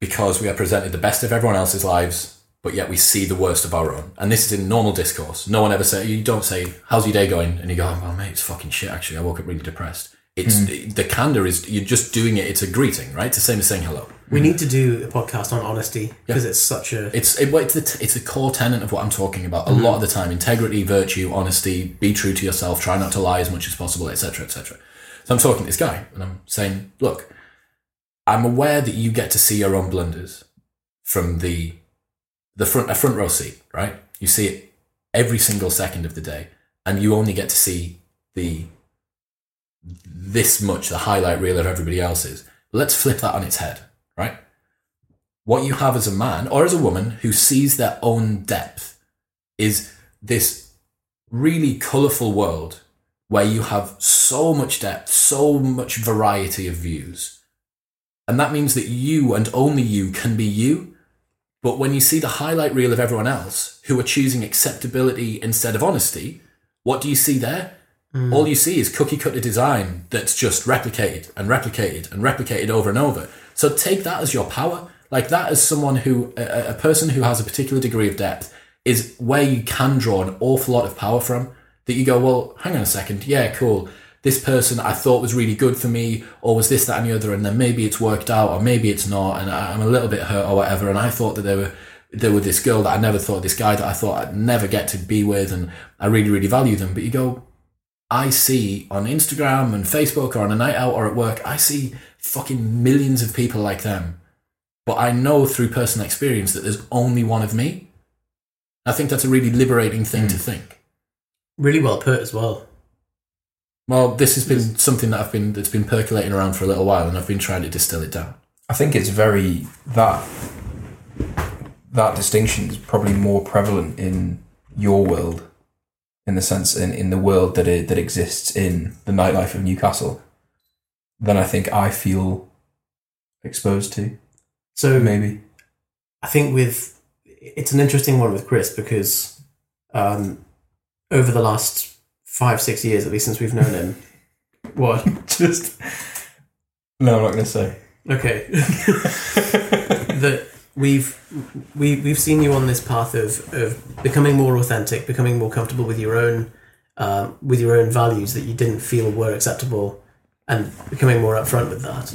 S1: because we are presented the best of everyone else's lives, but yet we see the worst of our own. And this is in normal discourse. No one ever say, you don't say, how's your day going? And you go, oh, mate, it's fucking shit, actually. I woke up really depressed. It's hmm. the candor is you're just doing it. It's a greeting, right? It's the same as saying hello.
S2: We need to do a podcast on honesty because it's such a.
S1: It's it, well, it's the t- it's a core tenet of what I'm talking about. A lot of the time, integrity, virtue, honesty, be true to yourself, try not to lie as much as possible, etc., etc. So I'm talking to this guy, and I'm saying, look, I'm aware that you get to see your own blunders from the the front a front row seat, right? You see it every single second of the day, and you only get to see the this much the highlight reel of everybody else's. Let's flip that on its head, right? What you have as a man or as a woman who sees their own depth is this really colorful world where you have so much depth, so much variety of views. And that means that you and only you can be you. But when you see the highlight reel of everyone else who are choosing acceptability instead of honesty, what do you see there? Mm. All you see is cookie cutter design that's just replicated and replicated and replicated over and over. So take that as your power. Like that as someone who, a, a person who has a particular degree of depth is where you can draw an awful lot of power from. That you go, well, hang on a second. Yeah, cool. This person I thought was really good for me, or was this, that, and the other, and then maybe it's worked out, or maybe it's not, and I'm a little bit hurt or whatever. And I thought that they were there were this girl that I never thought, this guy that I thought I'd never get to be with, and I really, really value them. But you go, I see on Instagram and Facebook or on a night out or at work, I see fucking millions of people like them. But I know through personal experience that there's only one of me. I think that's a really liberating thing to hmm. think.
S2: Really well put as well.
S1: Well, this has been something that I've been that's been percolating around for a little while, and I've been trying to distill it down.
S3: I think it's very that that distinction is probably more prevalent in your world, in the sense in, in the world that it, that exists in the nightlife of Newcastle, than I think I feel exposed to.
S2: So
S3: Maybe
S2: I think with it's an interesting one with Chris because um, over the last five six years at least since we've known him, [laughs] what
S3: just no, I'm not going to say.
S2: okay [laughs] that we've we we've seen you on this path of of becoming more authentic, becoming more comfortable with your own uh, with your own values that you didn't feel were acceptable, and becoming more upfront with that.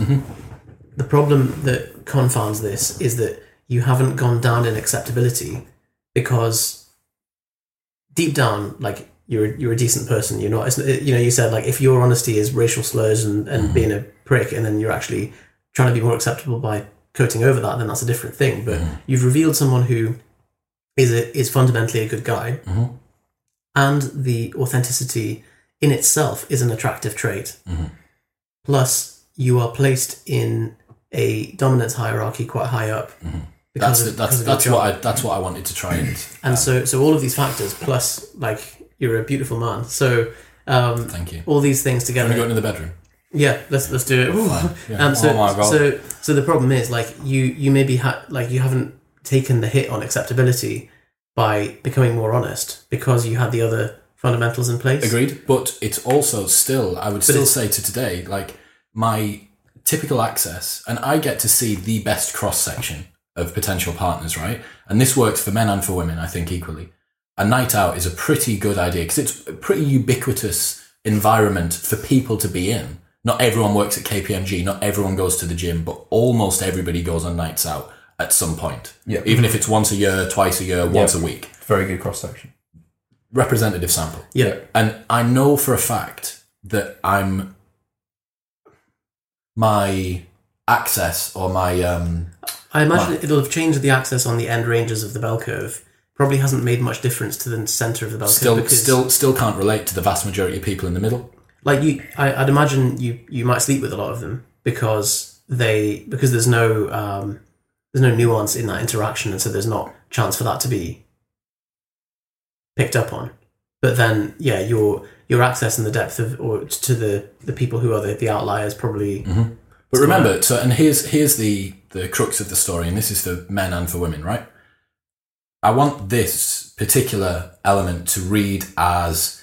S2: The problem that confounds this is that you haven't gone down in acceptability because deep down, like you're you're a decent person. You're not. You know, you said like if your honesty is racial slurs and and being a prick, and then you're actually trying to be more acceptable by coating over that, then that's a different thing. But you've revealed someone who is a, is fundamentally a good guy,
S1: Mhm.
S2: and the authenticity in itself is an attractive trait.
S1: Mhm.
S2: Plus, you are placed in a dominance hierarchy quite high up. because
S1: That's
S2: of-
S1: that's that's
S2: job.
S1: what I that's what I wanted to try and.
S2: And so, so all of these factors, plus like you're a beautiful man. So um,
S1: Thank you.
S2: all these things
S1: Can we go
S2: together.
S1: into the bedroom?
S2: Yeah, let's let's do it.
S1: Yeah.
S2: Um, so,
S3: Oh my God.
S2: so, so the problem is like you you maybe ha- like you haven't taken the hit on acceptability by becoming more honest because you had the other fundamentals in place.
S1: Agreed. But it's also still, I would still say to today, like my typical access, and I get to see the best cross section of potential partners, right? And this works for men and for women, I think, equally. A night out is a pretty good idea because it's a pretty ubiquitous environment for people to be in. Not everyone works at KPMG, not everyone goes to the gym, but almost everybody goes on nights out at some point.
S3: Yeah.
S1: Even if it's once a year, twice a year, once a week.
S3: Very good cross section.
S1: Representative sample.
S2: Yeah.
S1: And I know for a fact that I'm my access or my um
S2: I imagine it'll have changed the access on the end ranges of the bell curve. Probably hasn't made much difference to the center of the bell
S1: still
S2: curve because,
S1: still still can't relate to the vast majority of people in the middle.
S2: Like you, I, I'd imagine you you might sleep with a lot of them because they because there's no um, there's no nuance in that interaction, and so there's not chance for that to be picked up on. But then, yeah, your your access and the depth of or to the the people who are the, the outliers probably
S1: But remember, so and here's here's the the crux of the story, and this is for men and for women, right? I want this particular element to read as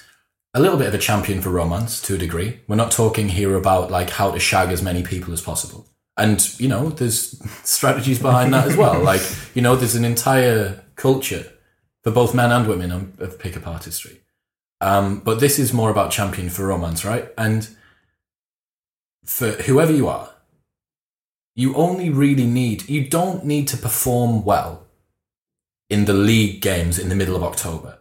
S1: a little bit of a champion for romance to a degree. We're not talking here about like how to shag as many people as possible. And, you know, there's [laughs] strategies behind that as well. Like, you know, there's an entire culture for both men and women of, pickup artistry. Um, but this is more about champion for romance, right? And for whoever you are, you only really need, you don't need to perform well in the league games in the middle of October.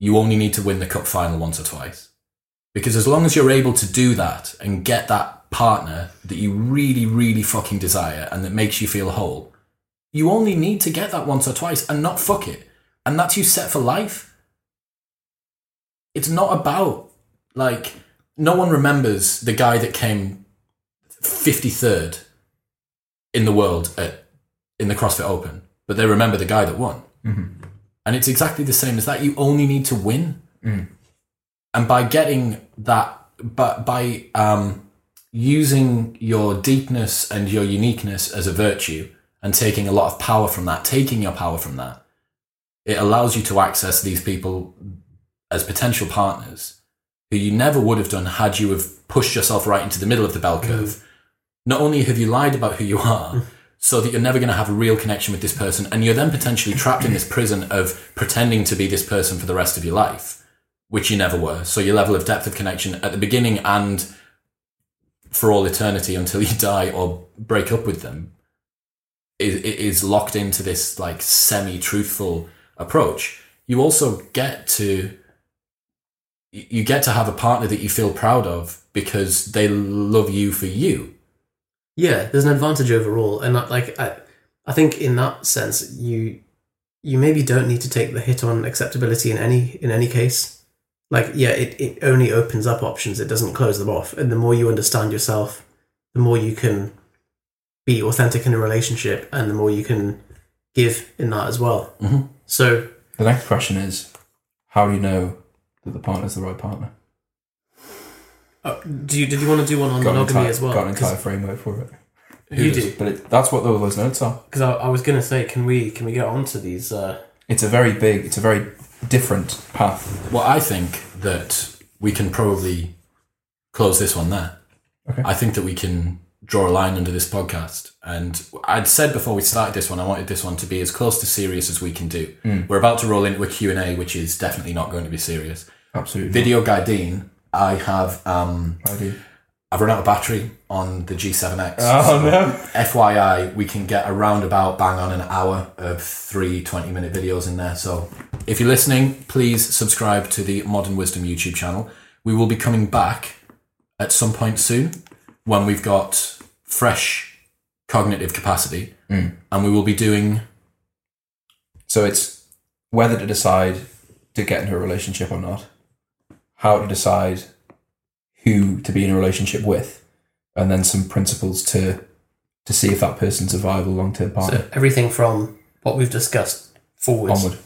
S1: You only need to win the cup final once or twice. Because as long as you're able to do that and get that partner that you really, really fucking desire and that makes you feel whole, you only need to get that once or twice and not fuck it. And that's you set for life. It's not about, like, no one remembers the guy that came 53rd in the world at, in the CrossFit Open, but they remember the guy that won. Mm-hmm. And it's exactly the same as that. You only need to win. And by getting that, but by um, using your deepness and your uniqueness as a virtue and taking a lot of power from that, taking your power from that, it allows you to access these people as potential partners who you never would have done had you have pushed yourself right into the middle of the bell curve. Not only have you lied about who you are, [laughs] so that you're never going to have a real connection with this person, and you're then potentially trapped in this prison of pretending to be this person for the rest of your life, which you never were. So your level of depth of connection at the beginning and for all eternity until you [laughs] die or break up with them is, is locked into this like semi-truthful approach. You also get to you get to have a partner that you feel proud of because they love you for you.
S2: Yeah there's an advantage overall and that, like I, I think in that sense you you maybe don't need to take the hit on acceptability in any in any case like yeah it, it only opens up options it doesn't close them off and the more you understand yourself the more you can be authentic in a relationship and the more you can give in that as well
S1: Mhm.
S2: so
S3: The next question is, how do you know that the partner is the right partner?
S2: Uh, do you did you want to do one on
S3: Got
S2: monogamy
S3: entire,
S2: as well
S3: got an entire framework for it.
S2: you
S1: does?
S2: do
S3: But it, that's what all those notes are.
S2: because I, I was gonna say can we can we get on to these uh
S3: It's a very big, it's a very different path.
S1: Well, I think that we can probably close this one there.
S3: Okay.
S1: I think that we can draw a line under this podcast. And I'd said before we started this one, I wanted this one to be as close to serious as we can do. We're about to roll into a Q&A, which is definitely not going to be serious.
S3: Absolutely.
S1: Video Guy Dean, I have, um. I've run out of battery on the G7X.
S3: Oh, no.
S1: FYI, we can get around about bang on an hour of three 20 minute videos in there. So if you're listening, please subscribe to the Modern Wisdom YouTube channel. We will be coming back at some point soon when we've got fresh cognitive capacity and we will be doing
S3: So it's whether to decide to get into a relationship or not, how to decide who to be in a relationship with, and then some principles to to see if that person's a viable long term partner.
S2: so everything from what we've discussed forwards
S3: Onward.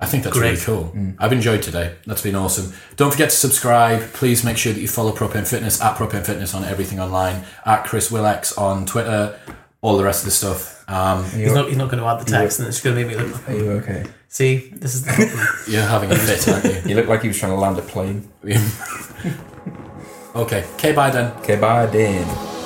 S1: I think that's
S2: Great.
S1: really cool. I've enjoyed today. That's been awesome. Don't forget to subscribe. Please make sure that you follow Propane Fitness at Propane Fitness on everything online, at ChrisWillx on Twitter, all the rest of the stuff. Um,
S2: He's not, he's not going to add the text, and it's going to make me look.
S3: Are you okay?
S2: See, this is the problem. [laughs]
S1: you're having a fit, aren't you?
S3: You look like he was trying to land a plane. [laughs]
S1: okay. Okay, bye then.
S3: Okay, bye, Dan.